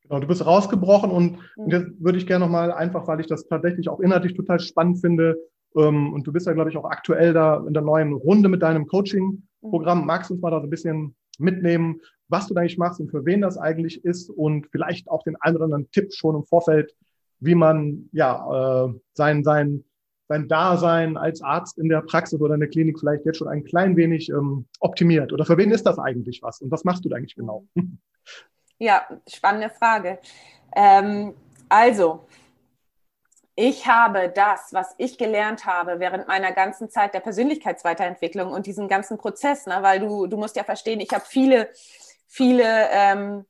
Genau, du bist rausgebrochen und, mhm. und jetzt würde ich gerne nochmal einfach, weil ich das tatsächlich auch inhaltlich total spannend finde, ähm, und du bist ja, glaube ich, auch aktuell da in der neuen Runde mit deinem Coaching-Programm. Mhm. Magst du uns mal da so ein bisschen mitnehmen, was du da eigentlich machst und für wen das eigentlich ist und vielleicht auch den einen oder anderen Tipp schon im Vorfeld, wie man ja äh, sein, sein sein Dasein als Arzt in der Praxis oder in der Klinik vielleicht jetzt schon ein klein wenig ähm, optimiert? Oder für wen ist das eigentlich was? Und was machst du da eigentlich genau? Ja, spannende Frage. Ähm, also, ich habe das, was ich gelernt habe während meiner ganzen Zeit der Persönlichkeitsweiterentwicklung und diesen ganzen Prozess, ne, weil du, du musst ja verstehen, ich habe viele, viele ähm,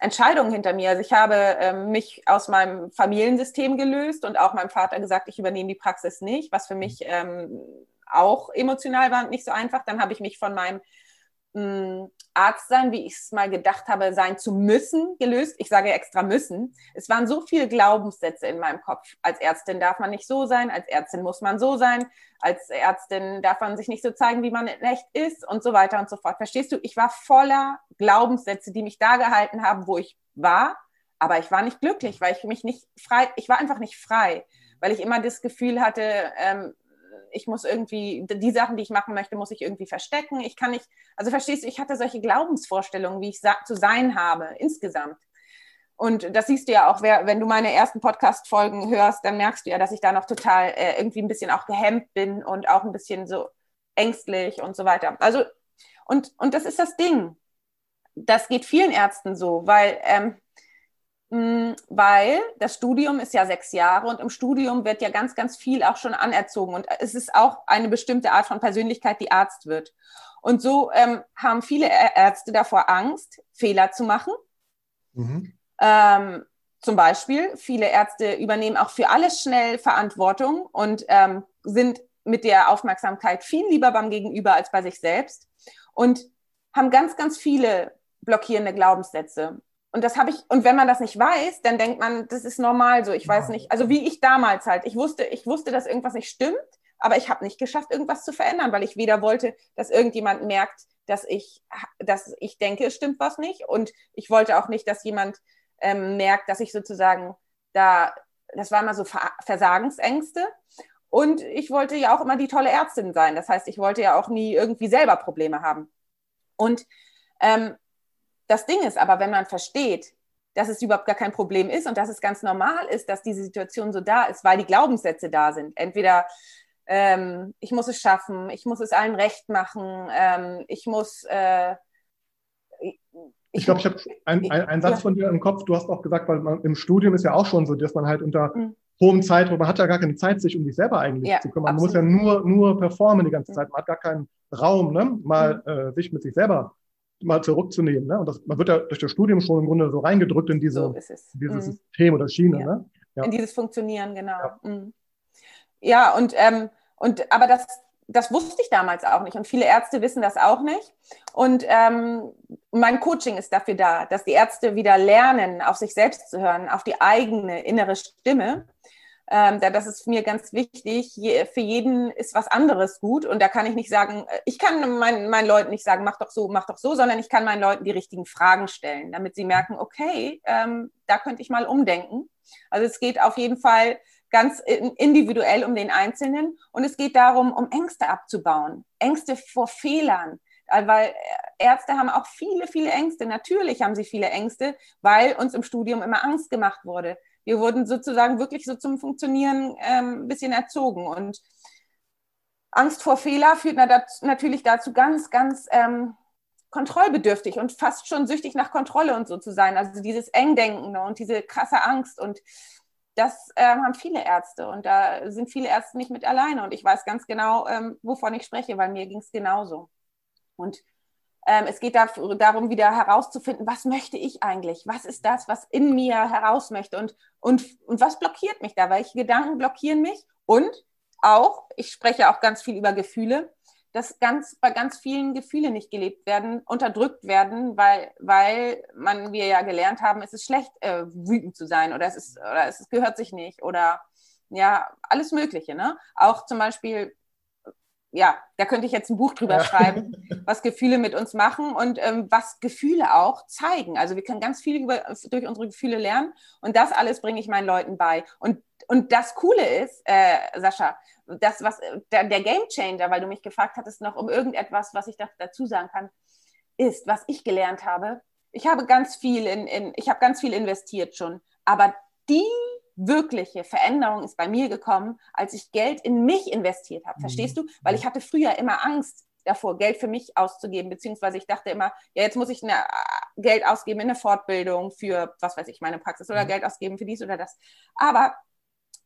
Entscheidungen hinter mir. Also ich habe ähm, mich aus meinem Familiensystem gelöst und auch meinem Vater gesagt, ich übernehme die Praxis nicht, was für mich ähm, auch emotional war und nicht so einfach. Dann habe ich mich von meinem Arzt sein, wie ich es mal gedacht habe, sein zu müssen, gelöst. Ich sage extra müssen. Es waren so viele Glaubenssätze in meinem Kopf. Als Ärztin darf man nicht so sein, als Ärztin muss man so sein, als Ärztin darf man sich nicht so zeigen, wie man echt ist und so weiter und so fort. Verstehst du? Ich war voller Glaubenssätze, die mich da gehalten haben, wo ich war, aber ich war nicht glücklich, weil ich mich nicht frei, ich war einfach nicht frei, weil ich immer das Gefühl hatte, ähm, ich muss irgendwie, die Sachen, die ich machen möchte, muss ich irgendwie verstecken. Ich kann nicht, also verstehst du, ich hatte solche Glaubensvorstellungen, wie ich zu sein habe, insgesamt. Und das siehst du ja auch, wenn du meine ersten Podcast-Folgen hörst, dann merkst du ja, dass ich da noch total äh, irgendwie ein bisschen auch gehemmt bin und auch ein bisschen so ängstlich und so weiter. Also, und, und das ist das Ding. Das geht vielen Ärzten so, weil ähm, weil das Studium ist ja sechs Jahre und im Studium wird ja ganz, ganz viel auch schon anerzogen und es ist auch eine bestimmte Art von Persönlichkeit, die Arzt wird. Und so ähm, haben viele Ärzte davor Angst, Fehler zu machen. Mhm. Ähm, zum Beispiel, viele Ärzte übernehmen auch für alles schnell Verantwortung und ähm, sind mit der Aufmerksamkeit viel lieber beim Gegenüber als bei sich selbst und haben ganz, ganz viele blockierende Glaubenssätze. Und das habe ich, und wenn man das nicht weiß, dann denkt man, das ist normal so. Ich weiß nicht, also wie ich damals halt. Ich wusste, ich wusste, dass irgendwas nicht stimmt, aber ich habe nicht geschafft, irgendwas zu verändern, weil ich weder wollte, dass irgendjemand merkt, dass ich, dass ich denke, es stimmt was nicht. Und ich wollte auch nicht, dass jemand ähm, merkt, dass ich sozusagen da, das war immer so Versagensängste. Und ich wollte ja auch immer die tolle Ärztin sein. Das heißt, ich wollte ja auch nie irgendwie selber Probleme haben. Und ähm, das Ding ist aber, wenn man versteht, dass es überhaupt gar kein Problem ist und dass es ganz normal ist, dass diese Situation so da ist, weil die Glaubenssätze da sind. Entweder ähm, ich muss es schaffen, ich muss es allen recht machen, ähm, ich muss. Äh, ich, ich glaube, ich habe einen ein Satz ja. von dir im Kopf. Du hast auch gesagt, weil man, im Studium ist ja auch schon so, dass man halt unter mhm. hohem Zeitdruck, man hat ja gar keine Zeit, sich um sich selber eigentlich ja, zu kümmern. Man muss ja nur, nur performen die ganze Zeit. Man hat gar keinen Raum, ne? mal mhm. äh, sich mit sich selber mal zurückzunehmen. Ne? Und das, man wird ja durch das Studium schon im Grunde so reingedrückt in diese, so dieses mhm. System oder Schiene. Ja. Ne? Ja. In dieses Funktionieren, genau. Ja, mhm. ja und, ähm, und aber das, das wusste ich damals auch nicht und viele Ärzte wissen das auch nicht. Und ähm, mein Coaching ist dafür da, dass die Ärzte wieder lernen, auf sich selbst zu hören, auf die eigene innere Stimme ähm, da, das ist mir ganz wichtig. Je, für jeden ist was anderes gut. Und da kann ich nicht sagen, äh, ich kann mein, meinen Leuten nicht sagen, mach doch so, mach doch so, sondern ich kann meinen Leuten die richtigen Fragen stellen, damit sie merken, okay, ähm, da könnte ich mal umdenken. Also es geht auf jeden Fall ganz individuell um den Einzelnen. Und es geht darum, um Ängste abzubauen. Ängste vor Fehlern. Weil Ärzte haben auch viele, viele Ängste. Natürlich haben sie viele Ängste, weil uns im Studium immer Angst gemacht wurde. Wir wurden sozusagen wirklich so zum Funktionieren ähm, ein bisschen erzogen. Und Angst vor Fehler führt natürlich dazu, ganz, ganz ähm, kontrollbedürftig und fast schon süchtig nach Kontrolle und so zu sein. Also dieses Engdenken und diese krasse Angst und das ähm, haben viele Ärzte und da sind viele Ärzte nicht mit alleine und ich weiß ganz genau, ähm, wovon ich spreche, weil mir ging es genauso. Und es geht da, darum, wieder herauszufinden, was möchte ich eigentlich? Was ist das, was in mir heraus möchte? Und, und, und was blockiert mich da? Welche Gedanken blockieren mich? Und auch, ich spreche auch ganz viel über Gefühle, dass ganz, bei ganz vielen Gefühle nicht gelebt werden, unterdrückt werden, weil, weil man, wir ja gelernt haben, es ist schlecht, äh, wütend zu sein oder es, ist, oder es gehört sich nicht oder ja, alles Mögliche. Ne? Auch zum Beispiel ja, da könnte ich jetzt ein Buch drüber ja. schreiben, was Gefühle mit uns machen und ähm, was Gefühle auch zeigen. Also wir können ganz viel über, durch unsere Gefühle lernen und das alles bringe ich meinen Leuten bei. Und, und das Coole ist, äh, Sascha, das, was der, der Game Changer, weil du mich gefragt hattest noch um irgendetwas, was ich dazu sagen kann, ist, was ich gelernt habe. Ich habe ganz viel in, in ich habe ganz viel investiert schon, aber die wirkliche Veränderung ist bei mir gekommen, als ich Geld in mich investiert habe. Verstehst mhm. du? Weil ich hatte früher immer Angst davor, Geld für mich auszugeben, beziehungsweise ich dachte immer, ja, jetzt muss ich eine, äh, Geld ausgeben in eine Fortbildung für, was weiß ich, meine Praxis oder mhm. Geld ausgeben für dies oder das. Aber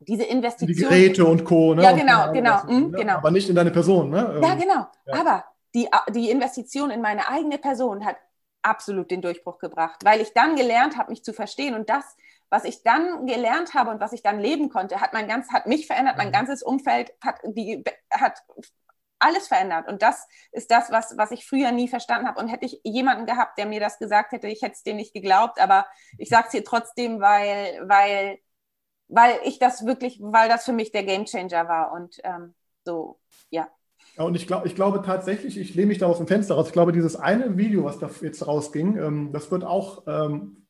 diese Investition. Die Geräte und Co. Ne? Ja, genau, genau, mh, ne? genau. Aber nicht in deine Person, ne? Ja, genau. Ja. Aber die, die Investition in meine eigene Person hat absolut den Durchbruch gebracht, weil ich dann gelernt habe, mich zu verstehen und das was ich dann gelernt habe und was ich dann leben konnte, hat mein ganz, hat mich verändert, mein mhm. ganzes Umfeld hat die, hat alles verändert. Und das ist das, was, was ich früher nie verstanden habe. Und hätte ich jemanden gehabt, der mir das gesagt hätte, ich hätte es dem nicht geglaubt, aber ich sage es hier trotzdem, weil, weil, weil ich das wirklich, weil das für mich der Gamechanger war. Und ähm, so, ja. Ja, und ich, glaub, ich glaube tatsächlich, ich lehne mich da aus dem Fenster raus. Ich glaube, dieses eine Video, was da jetzt rausging, ähm, das wird auch ähm,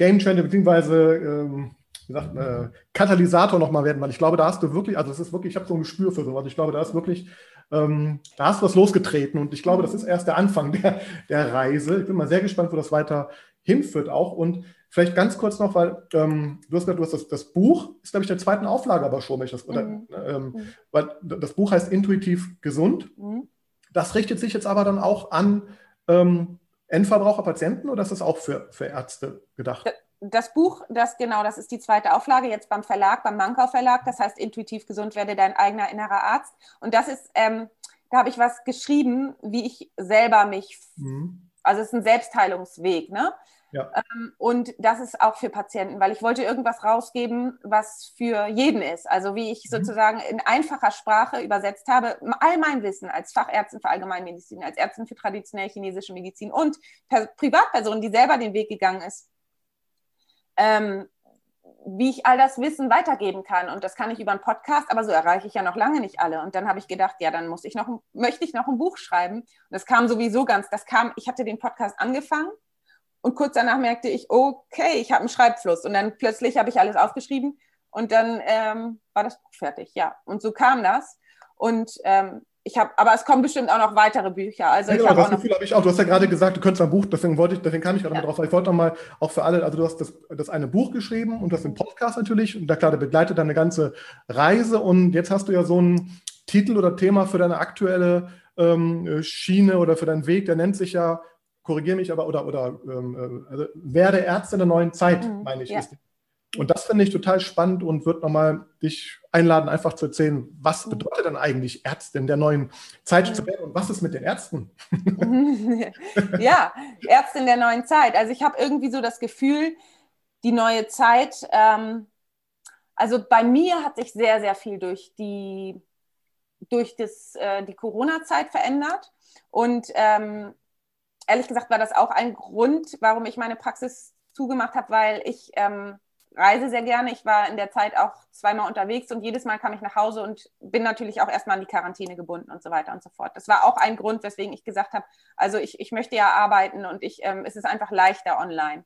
Game Changer beziehungsweise ähm, wie sagt, äh, Katalysator nochmal werden, weil ich glaube, da hast du wirklich, also es ist wirklich, ich habe so ein Gespür für sowas. Ich glaube, da ist wirklich, ähm, da hast du was losgetreten und ich glaube, das ist erst der Anfang der, der Reise. Ich bin mal sehr gespannt, wo das weiter hinführt auch. Und vielleicht ganz kurz noch, weil ähm, du hast gesagt, du hast das, das Buch, ist glaube ich der zweiten Auflage aber schon, wenn ich das, oder, mhm. ähm, mhm. weil das Buch heißt Intuitiv gesund. Mhm. Das richtet sich jetzt aber dann auch an ähm, Endverbraucher, Patienten oder ist das auch für, für Ärzte gedacht? Das Buch, das genau, das ist die zweite Auflage jetzt beim Verlag, beim Mankau Verlag. Das heißt, intuitiv gesund werde dein eigener innerer Arzt. Und das ist, ähm, da habe ich was geschrieben, wie ich selber mich, mhm. also es ist ein Selbstheilungsweg, ne? Ja. Ähm, und das ist auch für Patienten, weil ich wollte irgendwas rausgeben, was für jeden ist. Also wie ich mhm. sozusagen in einfacher Sprache übersetzt habe, all mein Wissen als Fachärztin für Allgemeinmedizin, als Ärztin für traditionelle chinesische Medizin und per Privatperson, die selber den Weg gegangen ist, ähm, wie ich all das Wissen weitergeben kann. Und das kann ich über einen Podcast, aber so erreiche ich ja noch lange nicht alle. Und dann habe ich gedacht, ja, dann muss ich noch, möchte ich noch ein Buch schreiben. Und das kam sowieso ganz, das kam, ich hatte den Podcast angefangen und kurz danach merkte ich, okay, ich habe einen Schreibfluss. Und dann plötzlich habe ich alles aufgeschrieben und dann ähm, war das Buch fertig. Ja, und so kam das. Und ähm, ich habe, aber es kommen bestimmt auch noch weitere Bücher. Also ja, genau, ich das Gefühl habe ich auch. Du hast ja gerade gesagt, du könntest ein Buch, deswegen wollte ich, deswegen kam ich gerade ja. mal drauf. Ich wollte nochmal auch für alle, also du hast das, das eine Buch geschrieben und du hast den Podcast natürlich und da klar, der begleitet deine ganze Reise und jetzt hast du ja so einen Titel oder Thema für deine aktuelle ähm, Schiene oder für deinen Weg, der nennt sich ja korrigiere mich aber, oder, oder ähm, äh, also werde Ärzte der neuen Zeit, mhm, meine ich. Ja. Und das finde ich total spannend und würde nochmal dich einladen, einfach zu erzählen, was mhm. bedeutet denn eigentlich Ärztin der neuen Zeit mhm. zu werden und was ist mit den Ärzten? ja, Ärztin der neuen Zeit. Also ich habe irgendwie so das Gefühl, die neue Zeit, ähm, also bei mir hat sich sehr, sehr viel durch die, durch das, äh, die Corona-Zeit verändert. Und ähm, ehrlich gesagt war das auch ein Grund, warum ich meine Praxis zugemacht habe, weil ich ähm, reise sehr gerne. Ich war in der Zeit auch zweimal unterwegs und jedes Mal kam ich nach Hause und bin natürlich auch erstmal an die Quarantäne gebunden und so weiter und so fort. Das war auch ein Grund, weswegen ich gesagt habe, also ich, ich möchte ja arbeiten und ich, ähm, es ist einfach leichter online.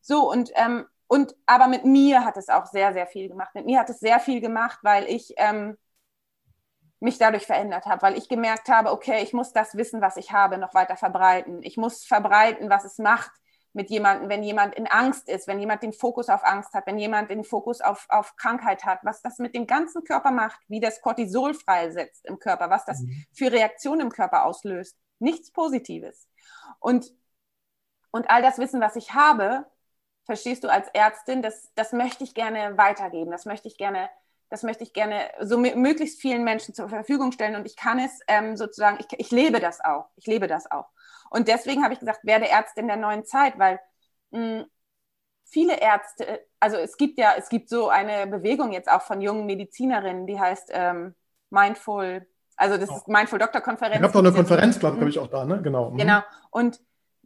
So, und, ähm, und aber mit mir hat es auch sehr, sehr viel gemacht. Mit mir hat es sehr viel gemacht, weil ich ähm, mich dadurch verändert habe, weil ich gemerkt habe, okay, ich muss das Wissen, was ich habe, noch weiter verbreiten. Ich muss verbreiten, was es macht mit jemandem, wenn jemand in Angst ist, wenn jemand den Fokus auf Angst hat, wenn jemand den Fokus auf, auf Krankheit hat, was das mit dem ganzen Körper macht, wie das Cortisol freisetzt im Körper, was das mhm. für Reaktionen im Körper auslöst. Nichts Positives. Und, und all das Wissen, was ich habe, verstehst du als Ärztin, das, das möchte ich gerne weitergeben, das möchte ich gerne das möchte ich gerne so möglichst vielen Menschen zur Verfügung stellen und ich kann es ähm, sozusagen, ich, ich lebe das auch, ich lebe das auch. Und deswegen habe ich gesagt, werde Ärztin der neuen Zeit, weil mh, hm, viele Ärzte, also es gibt ja, es gibt so eine Bewegung jetzt auch von jungen Medizinerinnen, die heißt ähm, Mindful, also das ist Mindful Doktor Konferenz. Ich habe doch eine Konferenz, glaube glaub ich, auch da, ne? Genau. Mhm. Genau. Und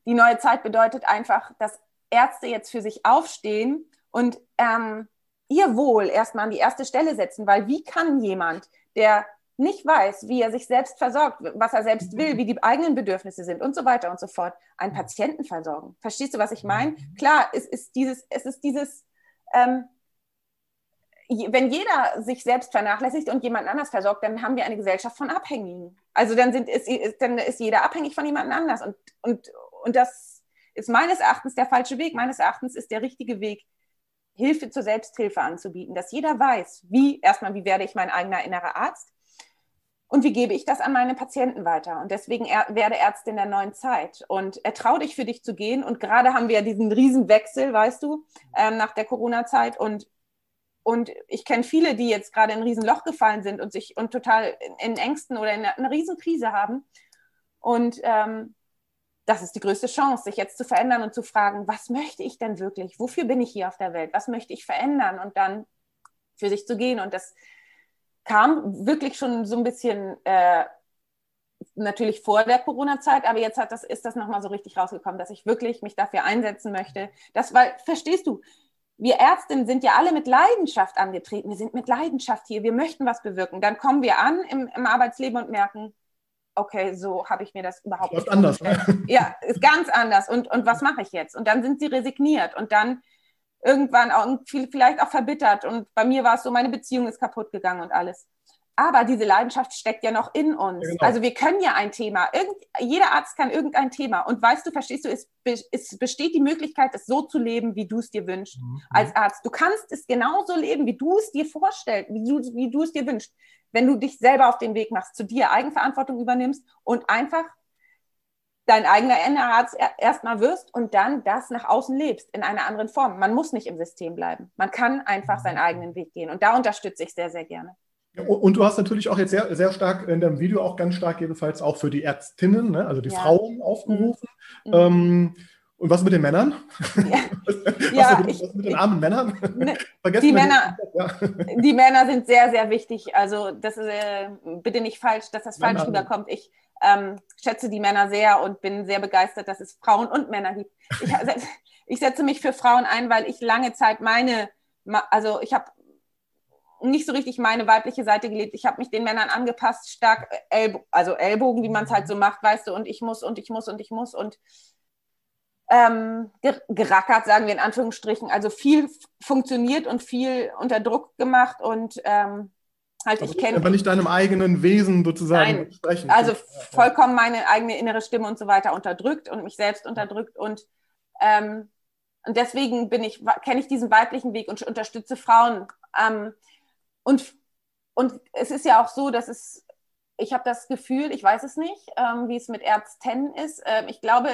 die neue Zeit bedeutet einfach, dass Ärzte jetzt für sich aufstehen und ähm, ihr Wohl erstmal an die erste Stelle setzen, weil wie kann jemand, der nicht weiß, wie er sich selbst versorgt, was er selbst will, wie die eigenen Bedürfnisse sind und so weiter und so fort, einen Patienten versorgen. Verstehst du, was ich meine? Klar, es ist dieses, es ist dieses, ähm, wenn jeder sich selbst vernachlässigt und jemand anders versorgt, dann haben wir eine Gesellschaft von Abhängigen. Also dann, sind, ist, dann ist jeder abhängig von jemand anders. Und, und, und das ist meines Erachtens der falsche Weg. Meines Erachtens ist der richtige Weg, Hilfe zur Selbsthilfe anzubieten, dass jeder weiß, wie, erstmal, wie werde ich mein eigener innerer Arzt und wie gebe ich das an meine Patienten weiter. Und deswegen er, werde Ärztin der neuen Zeit und ertrau dich für dich zu gehen. Und gerade haben wir ja diesen Riesenwechsel, weißt du, ähm, nach der Corona-Zeit und und ich kenne viele, die jetzt gerade in ein Riesenloch gefallen sind und sich und total in, in Ängsten oder in einer, einer Riesenkrise haben. Und ähm, das ist die größte Chance, sich jetzt zu verändern und zu fragen, was möchte ich denn wirklich? Wofür bin ich hier auf der Welt? Was möchte ich verändern? Und dann für sich zu gehen. Und das kam wirklich schon so ein bisschen äh, natürlich vor der Corona-Zeit, aber jetzt hat das, ist das nochmal so richtig rausgekommen, dass ich wirklich mich dafür einsetzen möchte. Das, weil, verstehst du, wir Ärztinnen sind ja alle mit Leidenschaft angetreten. Wir sind mit Leidenschaft hier. Wir möchten was bewirken. Dann kommen wir an im, im Arbeitsleben und merken, okay, so habe ich mir das überhaupt nicht anders. Ne? Ja, ist ganz anders. Und, und was mache ich jetzt? Und dann sind sie resigniert und dann irgendwann auch vielleicht auch verbittert. Und bei mir war es so, meine Beziehung ist kaputt gegangen und alles. Aber diese Leidenschaft steckt ja noch in uns. Ja, genau. Also wir können ja ein Thema. Irgend, jeder Arzt kann irgendein Thema. Und weißt du, verstehst du, es, es besteht die Möglichkeit, es so zu leben, wie du es dir wünschst mhm. als Arzt. Du kannst es genauso leben, wie du es dir vorstellst, wie du, wie du es dir wünschst wenn du dich selber auf den Weg machst, zu dir Eigenverantwortung übernimmst und einfach dein eigener Innerarzt erstmal wirst und dann das nach außen lebst in einer anderen Form. Man muss nicht im System bleiben. Man kann einfach seinen eigenen Weg gehen. Und da unterstütze ich sehr, sehr gerne. Und du hast natürlich auch jetzt sehr, sehr stark in deinem Video auch ganz stark jedenfalls auch für die Ärztinnen, ne, also die ja. Frauen aufgerufen. Mhm. Ähm, und was mit den Männern? Ja, was, ja mit, was mit den armen Männern? Ne, die, Männer ja. die Männer sind sehr, sehr wichtig. Also das ist äh, bitte nicht falsch, dass das falsch rüberkommt. Ich ähm, schätze die Männer sehr und bin sehr begeistert, dass es Frauen und Männer gibt. Ich, ich setze mich für Frauen ein, weil ich lange Zeit meine, also ich habe nicht so richtig meine weibliche Seite gelebt. Ich habe mich den Männern angepasst, stark Ellb also Ellbogen, wie man es halt so macht, weißt du, und ich muss und ich muss und ich muss und ähm, gerackert, sagen wir in Anführungsstrichen. Also viel funktioniert und viel unter Druck gemacht und ähm, halt aber ich kenne. Aber nicht deinem eigenen Wesen sozusagen Nein, sprechen. Also vollkommen meine eigene innere Stimme und so weiter unterdrückt und mich selbst unterdrückt und ähm, und deswegen bin ich, kenne ich diesen weiblichen Weg und unterstütze Frauen. Ähm, und, und es ist ja auch so, dass es, ich habe das Gefühl, ich weiß es nicht, ähm, wie es mit Ärzten ist. Ähm, ich glaube,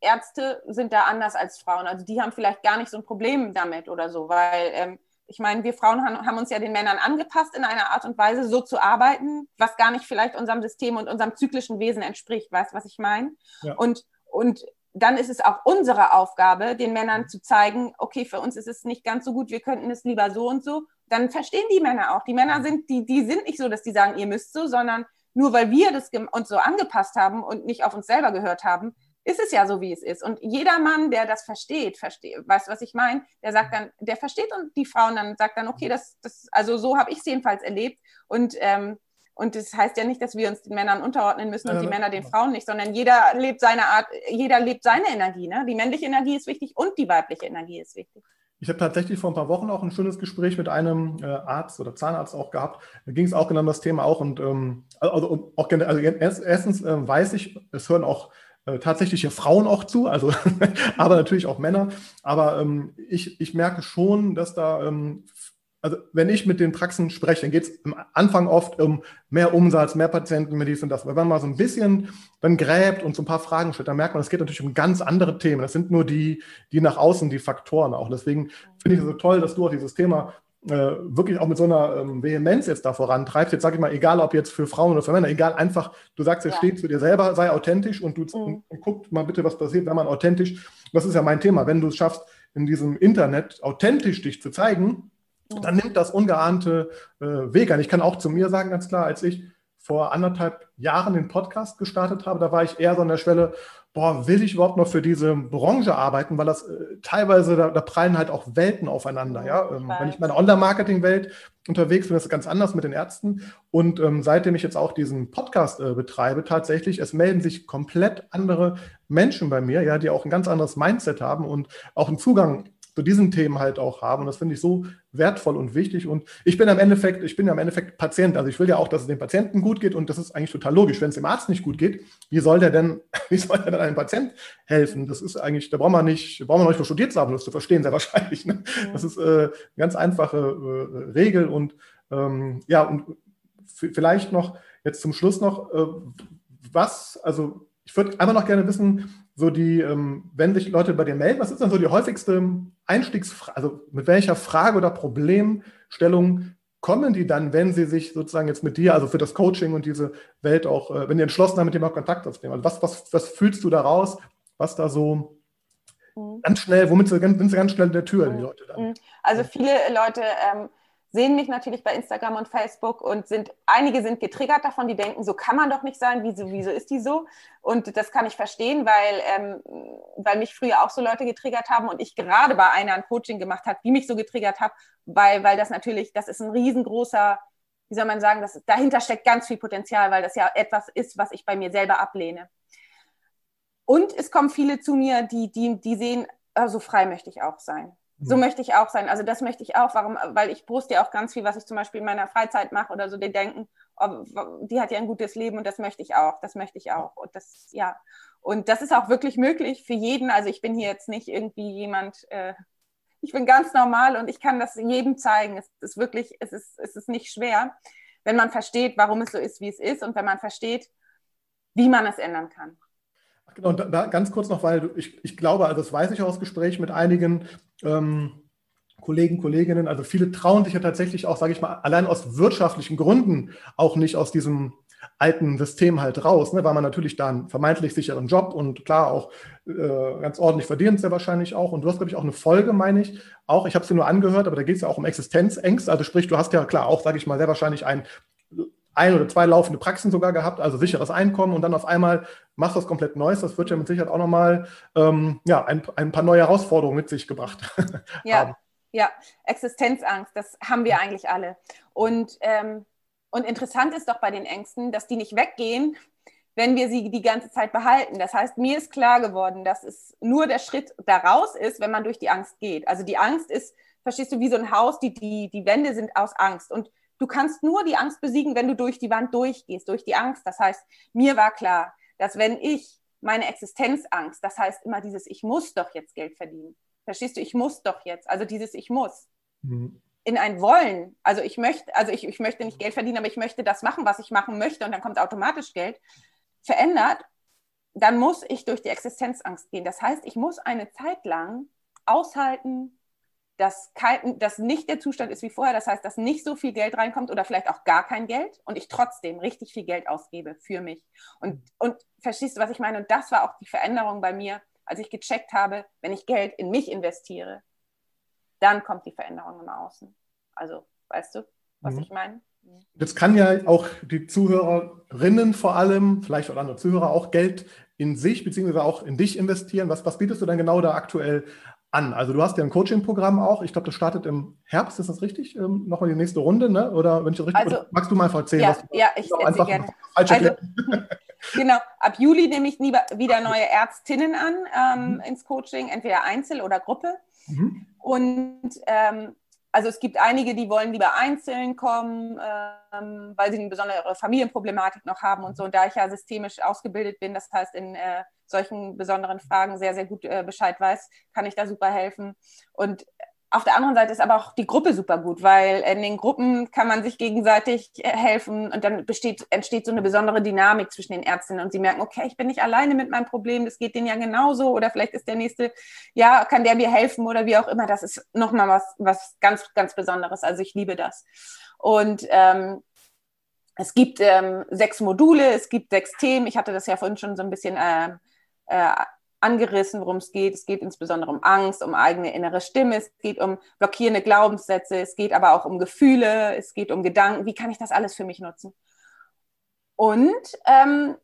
Ärzte sind da anders als Frauen. Also die haben vielleicht gar nicht so ein Problem damit oder so, weil ähm, ich meine, wir Frauen haben, haben, uns ja den Männern angepasst in einer Art und Weise, so zu arbeiten, was gar nicht vielleicht unserem System und unserem zyklischen Wesen entspricht. Weißt du, was ich meine? Ja. Und, und dann ist es auch unsere Aufgabe, den Männern zu zeigen, okay, für uns ist es nicht ganz so gut, wir könnten es lieber so und so. Dann verstehen die Männer auch. Die Männer sind, die, die sind nicht so, dass die sagen, ihr müsst so, sondern nur weil wir das uns so angepasst haben und nicht auf uns selber gehört haben, ist es ja so, wie es ist. Und jeder Mann, der das versteht, versteht, weißt du, was ich meine? Der sagt dann, der versteht und die Frauen dann sagt dann, okay, das, das, also so habe ich es jedenfalls erlebt. Und ähm, und das heißt ja nicht, dass wir uns den Männern unterordnen müssen und ja, die Männer den Frauen nicht, sondern jeder lebt seine Art, jeder lebt seine Energie. Ne? Die männliche Energie ist wichtig und die weibliche Energie ist wichtig. Ich habe tatsächlich vor ein paar Wochen auch ein schönes Gespräch mit einem äh, Arzt oder Zahnarzt auch gehabt. Da ging es auch genau um das Thema auch. Und ähm, also, auch, also erstens äh, weiß ich, es hören auch äh, tatsächliche Frauen auch zu, also aber natürlich auch Männer. Aber ähm, ich, ich merke schon, dass da ähm, also wenn ich mit den Praxen spreche, dann geht es am Anfang oft um mehr Umsatz, mehr Patienten, mehr dies und das. Aber wenn man mal so ein bisschen dann gräbt und so ein paar Fragen stellt, dann merkt man, es geht natürlich um ganz andere Themen. Das sind nur die, die nach außen, die Faktoren auch. Deswegen finde ich es so toll, dass du auch dieses Thema wirklich auch mit so einer ähm, Vehemenz jetzt da vorantreibst. Jetzt sage ich mal, egal ob jetzt für Frauen oder für Männer, egal einfach, du sagst, ja. steht zu dir selber, sei authentisch und du mhm. und, guckt mal bitte, was passiert, wenn man authentisch, das ist ja mein Thema, wenn du es schaffst, in diesem Internet authentisch dich zu zeigen, dann nimmt das ungeahnte äh, Wege an. Ich kann auch zu mir sagen, ganz klar, als ich vor anderthalb Jahren den Podcast gestartet habe, da war ich eher so an der Schwelle, boah, will ich überhaupt noch für diese Branche arbeiten, weil das äh, teilweise, da, da, prallen halt auch Welten aufeinander. Ja? Ähm, wenn ich in meiner Online-Marketing-Welt unterwegs bin, ist es ganz anders mit den Ärzten. Und ähm, seitdem ich jetzt auch diesen Podcast äh, betreibe, tatsächlich, es melden sich komplett andere Menschen bei mir, ja, die auch ein ganz anderes Mindset haben und auch einen Zugang zu diesen Themen halt auch haben. Und das finde ich so wertvoll und wichtig. Und ich bin am Endeffekt, ich bin ja im Endeffekt Patient. Also ich will ja auch, dass es dem Patienten gut geht und das ist eigentlich total logisch. Wenn es dem Arzt nicht gut geht, wie soll der denn, wie soll der denn einem Patient helfen? Das ist eigentlich, da braucht man nicht, braucht man nicht für studiert zu haben, das zu verstehen, sehr wahrscheinlich. Ne? Das ist äh, eine ganz einfache äh, Regel und ähm, ja, und vielleicht noch jetzt zum Schluss noch, äh, was, also ich würde einfach noch gerne wissen, so die, ähm, wenn sich Leute bei dir melden, was ist dann so die häufigste Einstiegsfrage, also mit welcher Frage oder Problemstellung kommen die dann, wenn sie sich sozusagen jetzt mit dir, also für das Coaching und diese Welt auch, äh, wenn die entschlossen haben, mit dem auch Kontakt aufzunehmen? Also was, was, was fühlst du daraus, was da so mhm. ganz schnell, womit sind sie ganz schnell in der Tür, die Leute dann? Mhm. Also viele Leute ähm, sehen mich natürlich bei Instagram und Facebook und sind, einige sind getriggert davon, die denken, so kann man doch nicht sein, wieso, wieso ist die so? Und das kann ich verstehen, weil, ähm, weil mich früher auch so Leute getriggert haben und ich gerade bei einer ein Coaching gemacht habe, die mich so getriggert hat, weil, weil das natürlich, das ist ein riesengroßer, wie soll man sagen, das, dahinter steckt ganz viel Potenzial, weil das ja etwas ist, was ich bei mir selber ablehne. Und es kommen viele zu mir, die, die, die sehen, so also frei möchte ich auch sein. So mhm. möchte ich auch sein. Also das möchte ich auch. Warum? Weil ich brust ja auch ganz viel, was ich zum Beispiel in meiner Freizeit mache oder so, die denken, oh, die hat ja ein gutes Leben und das möchte ich auch. Das möchte ich auch. Und das, ja. Und das ist auch wirklich möglich für jeden. Also ich bin hier jetzt nicht irgendwie jemand, äh, ich bin ganz normal und ich kann das jedem zeigen. Es ist wirklich, es ist, es ist nicht schwer, wenn man versteht, warum es so ist, wie es ist und wenn man versteht, wie man es ändern kann. Genau, und da, ganz kurz noch, weil ich, ich glaube, also das weiß ich aus Gespräch mit einigen ähm, Kollegen, Kolleginnen, also viele trauen sich ja tatsächlich auch, sage ich mal, allein aus wirtschaftlichen Gründen auch nicht aus diesem alten System halt raus, ne, weil man natürlich da einen vermeintlich sicheren Job und klar auch äh, ganz ordentlich verdient, sehr wahrscheinlich auch. Und du hast, glaube ich, auch eine Folge, meine ich, auch, ich habe es dir nur angehört, aber da geht es ja auch um Existenzängste. Also sprich, du hast ja klar auch, sage ich mal, sehr wahrscheinlich ein ein oder zwei laufende Praxen sogar gehabt, also sicheres Einkommen und dann auf einmal machst du was komplett Neues. Das wird ja mit Sicherheit auch nochmal ähm, ja, ein, ein paar neue Herausforderungen mit sich gebracht. Ja, ja, Existenzangst, das haben wir eigentlich alle. Und, ähm, und interessant ist doch bei den Ängsten, dass die nicht weggehen, wenn wir sie die ganze Zeit behalten. Das heißt, mir ist klar geworden, dass es nur der Schritt daraus ist, wenn man durch die Angst geht. Also die Angst ist, verstehst du, wie so ein Haus, die, die, die Wände sind aus Angst. Und Du kannst nur die Angst besiegen, wenn du durch die Wand durchgehst, durch die Angst. Das heißt, mir war klar, dass wenn ich meine Existenzangst, das heißt immer dieses, ich muss doch jetzt Geld verdienen. Verstehst du, ich muss doch jetzt, also dieses Ich muss. Mhm. In ein Wollen, also ich möchte, also ich, ich möchte nicht Geld verdienen, aber ich möchte das machen, was ich machen möchte und dann kommt automatisch Geld, verändert, dann muss ich durch die Existenzangst gehen. Das heißt, ich muss eine Zeit lang aushalten, dass, kein, dass nicht der Zustand ist wie vorher, das heißt, dass nicht so viel Geld reinkommt oder vielleicht auch gar kein Geld und ich trotzdem richtig viel Geld ausgebe für mich. Und, und verstehst du, was ich meine? Und das war auch die Veränderung bei mir, als ich gecheckt habe, wenn ich Geld in mich investiere, dann kommt die Veränderung im Außen. Also, weißt du, was mhm. ich meine? Jetzt kann ja auch die Zuhörerinnen vor allem, vielleicht auch andere Zuhörer, auch Geld in sich beziehungsweise auch in dich investieren. Was, was bietest du denn genau da aktuell an? Also du hast ja ein Coaching-Programm auch. Ich glaube, das startet im Herbst, ist das richtig? Ähm, Nochmal die nächste Runde, ne? Oder wenn ich das richtig also, magst du mal erzählen, ja, was du Ja, ich erzähle gerne. Also, genau, ab Juli nehme ich wieder neue Ärztinnen an ähm, mhm. ins Coaching, entweder Einzel oder Gruppe. Mhm. Und ähm, also es gibt einige, die wollen lieber einzeln kommen, ähm, weil sie eine besondere Familienproblematik noch haben und so. Und da ich ja systemisch ausgebildet bin, das heißt in äh, solchen besonderen Fragen sehr, sehr gut äh, Bescheid weiß, kann ich da super helfen. Und auf der anderen Seite ist aber auch die Gruppe super gut, weil in den Gruppen kann man sich gegenseitig äh, helfen und dann besteht, entsteht so eine besondere Dynamik zwischen den Ärztinnen und sie merken, okay, ich bin nicht alleine mit meinem Problem, das geht denen ja genauso oder vielleicht ist der nächste, ja, kann der mir helfen oder wie auch immer. Das ist nochmal was, was ganz, ganz Besonderes. Also ich liebe das. Und ähm, es gibt ähm, sechs Module, es gibt sechs Themen. Ich hatte das ja vorhin schon so ein bisschen äh, äh, angerissen, worum es geht. Es geht insbesondere um Angst, um eigene innere Stimme, es geht um blockierende Glaubenssätze, es geht aber auch um Gefühle, es geht um Gedanken. Wie kann ich das alles für mich nutzen? Und ähm,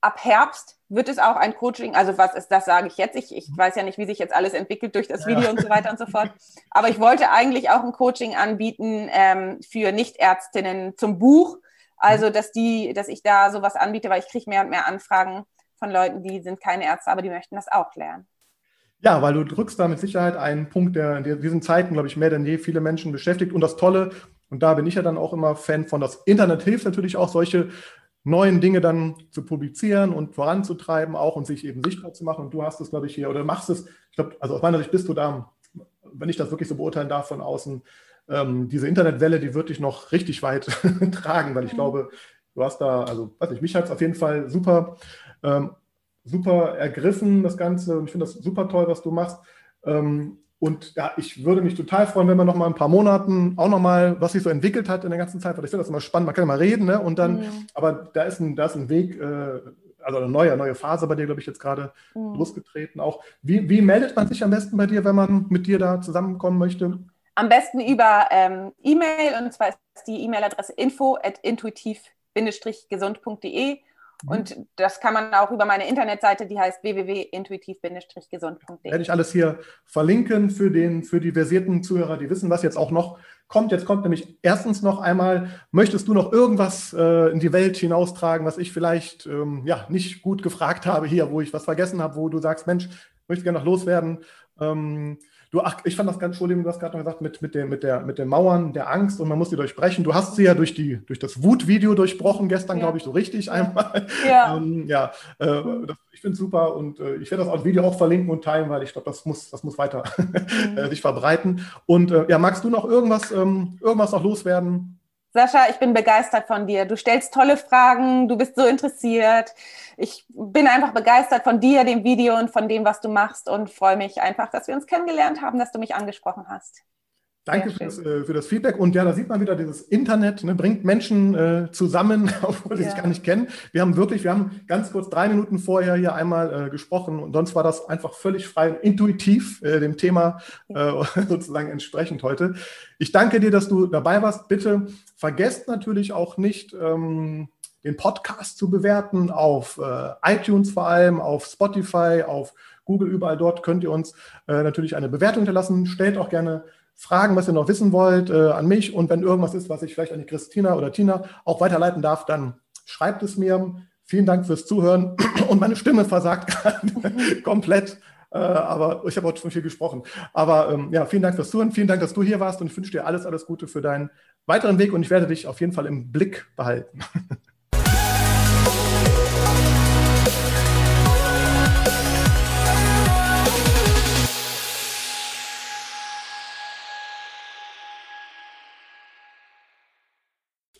ab Herbst wird es auch ein Coaching, also was ist das, sage ich jetzt. Ich, ich weiß ja nicht, wie sich jetzt alles entwickelt durch das Video ja. und so weiter und so fort. Aber ich wollte eigentlich auch ein Coaching anbieten ähm, für Nichtärztinnen zum Buch. Also, dass die, dass ich da sowas anbiete, weil ich kriege mehr und mehr Anfragen von Leuten, die sind keine Ärzte, aber die möchten das auch lernen. Ja, weil du drückst da mit Sicherheit einen Punkt, der in diesen Zeiten, glaube ich, mehr denn je viele Menschen beschäftigt. Und das Tolle, und da bin ich ja dann auch immer Fan von, das Internet hilft natürlich auch, solche neuen Dinge dann zu publizieren und voranzutreiben auch und sich eben sichtbar zu machen. Und du hast es, glaube ich, hier, oder machst es, ich glaube, also aus meiner Sicht bist du da, wenn ich das wirklich so beurteilen darf von außen, ähm, diese Internetwelle, die wird dich noch richtig weit tragen, weil ich mhm. glaube, du hast da, also weiß nicht, mich hat es auf jeden Fall super ähm, super ergriffen, das Ganze. Und ich finde das super toll, was du machst. Ähm, und ja, ich würde mich total freuen, wenn wir noch mal ein paar Monaten auch noch mal, was sich so entwickelt hat in der ganzen Zeit, weil ich finde das immer spannend. Man kann ja mal reden, ne? Und dann, mhm. aber da ist ein, da ist ein Weg, äh, also eine neue, neue Phase bei dir, glaube ich, jetzt gerade mhm. losgetreten. Auch wie, wie meldet man sich am besten bei dir, wenn man mit dir da zusammenkommen möchte? Am besten über ähm, E-Mail und zwar ist die E-Mail-Adresse info at intuitiv-gesund.de. Und das kann man auch über meine Internetseite, die heißt www.intuitiv-gesund.de. Werde ich alles hier verlinken für, den, für die versierten Zuhörer, die wissen, was jetzt auch noch kommt. Jetzt kommt nämlich erstens noch einmal, möchtest du noch irgendwas äh, in die Welt hinaustragen, was ich vielleicht ähm, ja, nicht gut gefragt habe hier, wo ich was vergessen habe, wo du sagst, Mensch, möchte gerne noch loswerden. Ähm, Du, ach, ich fand das ganz, Entschuldigung, du hast gerade noch gesagt, mit, mit, den, mit, der, mit den Mauern der Angst und man muss die durchbrechen. Du hast sie ja durch, die, durch das Wut-Video durchbrochen, gestern, ja. glaube ich, so richtig einmal. Ja, ähm, ja äh, das, ich finde es super und äh, ich werde das Video auch verlinken und teilen, weil ich glaube, das muss, das muss weiter mhm. äh, sich verbreiten. Und äh, ja, magst du noch irgendwas, ähm, irgendwas noch loswerden? Sascha, ich bin begeistert von dir. Du stellst tolle Fragen, du bist so interessiert. Ich bin einfach begeistert von dir, dem Video und von dem, was du machst und freue mich einfach, dass wir uns kennengelernt haben, dass du mich angesprochen hast. Danke für das, äh, für das, Feedback. Und ja, da sieht man wieder, dieses Internet ne, bringt Menschen äh, zusammen, obwohl sie ja. sich gar nicht kennen. Wir haben wirklich, wir haben ganz kurz drei Minuten vorher hier einmal äh, gesprochen und sonst war das einfach völlig frei und intuitiv äh, dem Thema äh, sozusagen entsprechend heute. Ich danke dir, dass du dabei warst. Bitte vergesst natürlich auch nicht, ähm, den Podcast zu bewerten auf äh, iTunes vor allem, auf Spotify, auf Google, überall dort könnt ihr uns natürlich eine Bewertung hinterlassen. Stellt auch gerne Fragen, was ihr noch wissen wollt, äh, an mich. Und wenn irgendwas ist, was ich vielleicht an die Christina oder Tina auch weiterleiten darf, dann schreibt es mir. Vielen Dank fürs Zuhören. Und meine Stimme versagt gerade komplett. Äh, aber ich habe auch schon viel gesprochen. Aber ähm, ja, vielen Dank fürs Zuhören. Vielen Dank, dass du hier warst. Und ich wünsche dir alles, alles Gute für deinen weiteren Weg. Und ich werde dich auf jeden Fall im Blick behalten.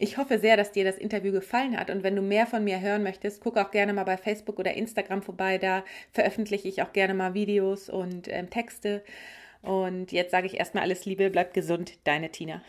Ich hoffe sehr, dass dir das Interview gefallen hat und wenn du mehr von mir hören möchtest, guck auch gerne mal bei Facebook oder Instagram vorbei. Da veröffentliche ich auch gerne mal Videos und ähm, Texte. Und jetzt sage ich erstmal alles Liebe, bleib gesund, deine Tina.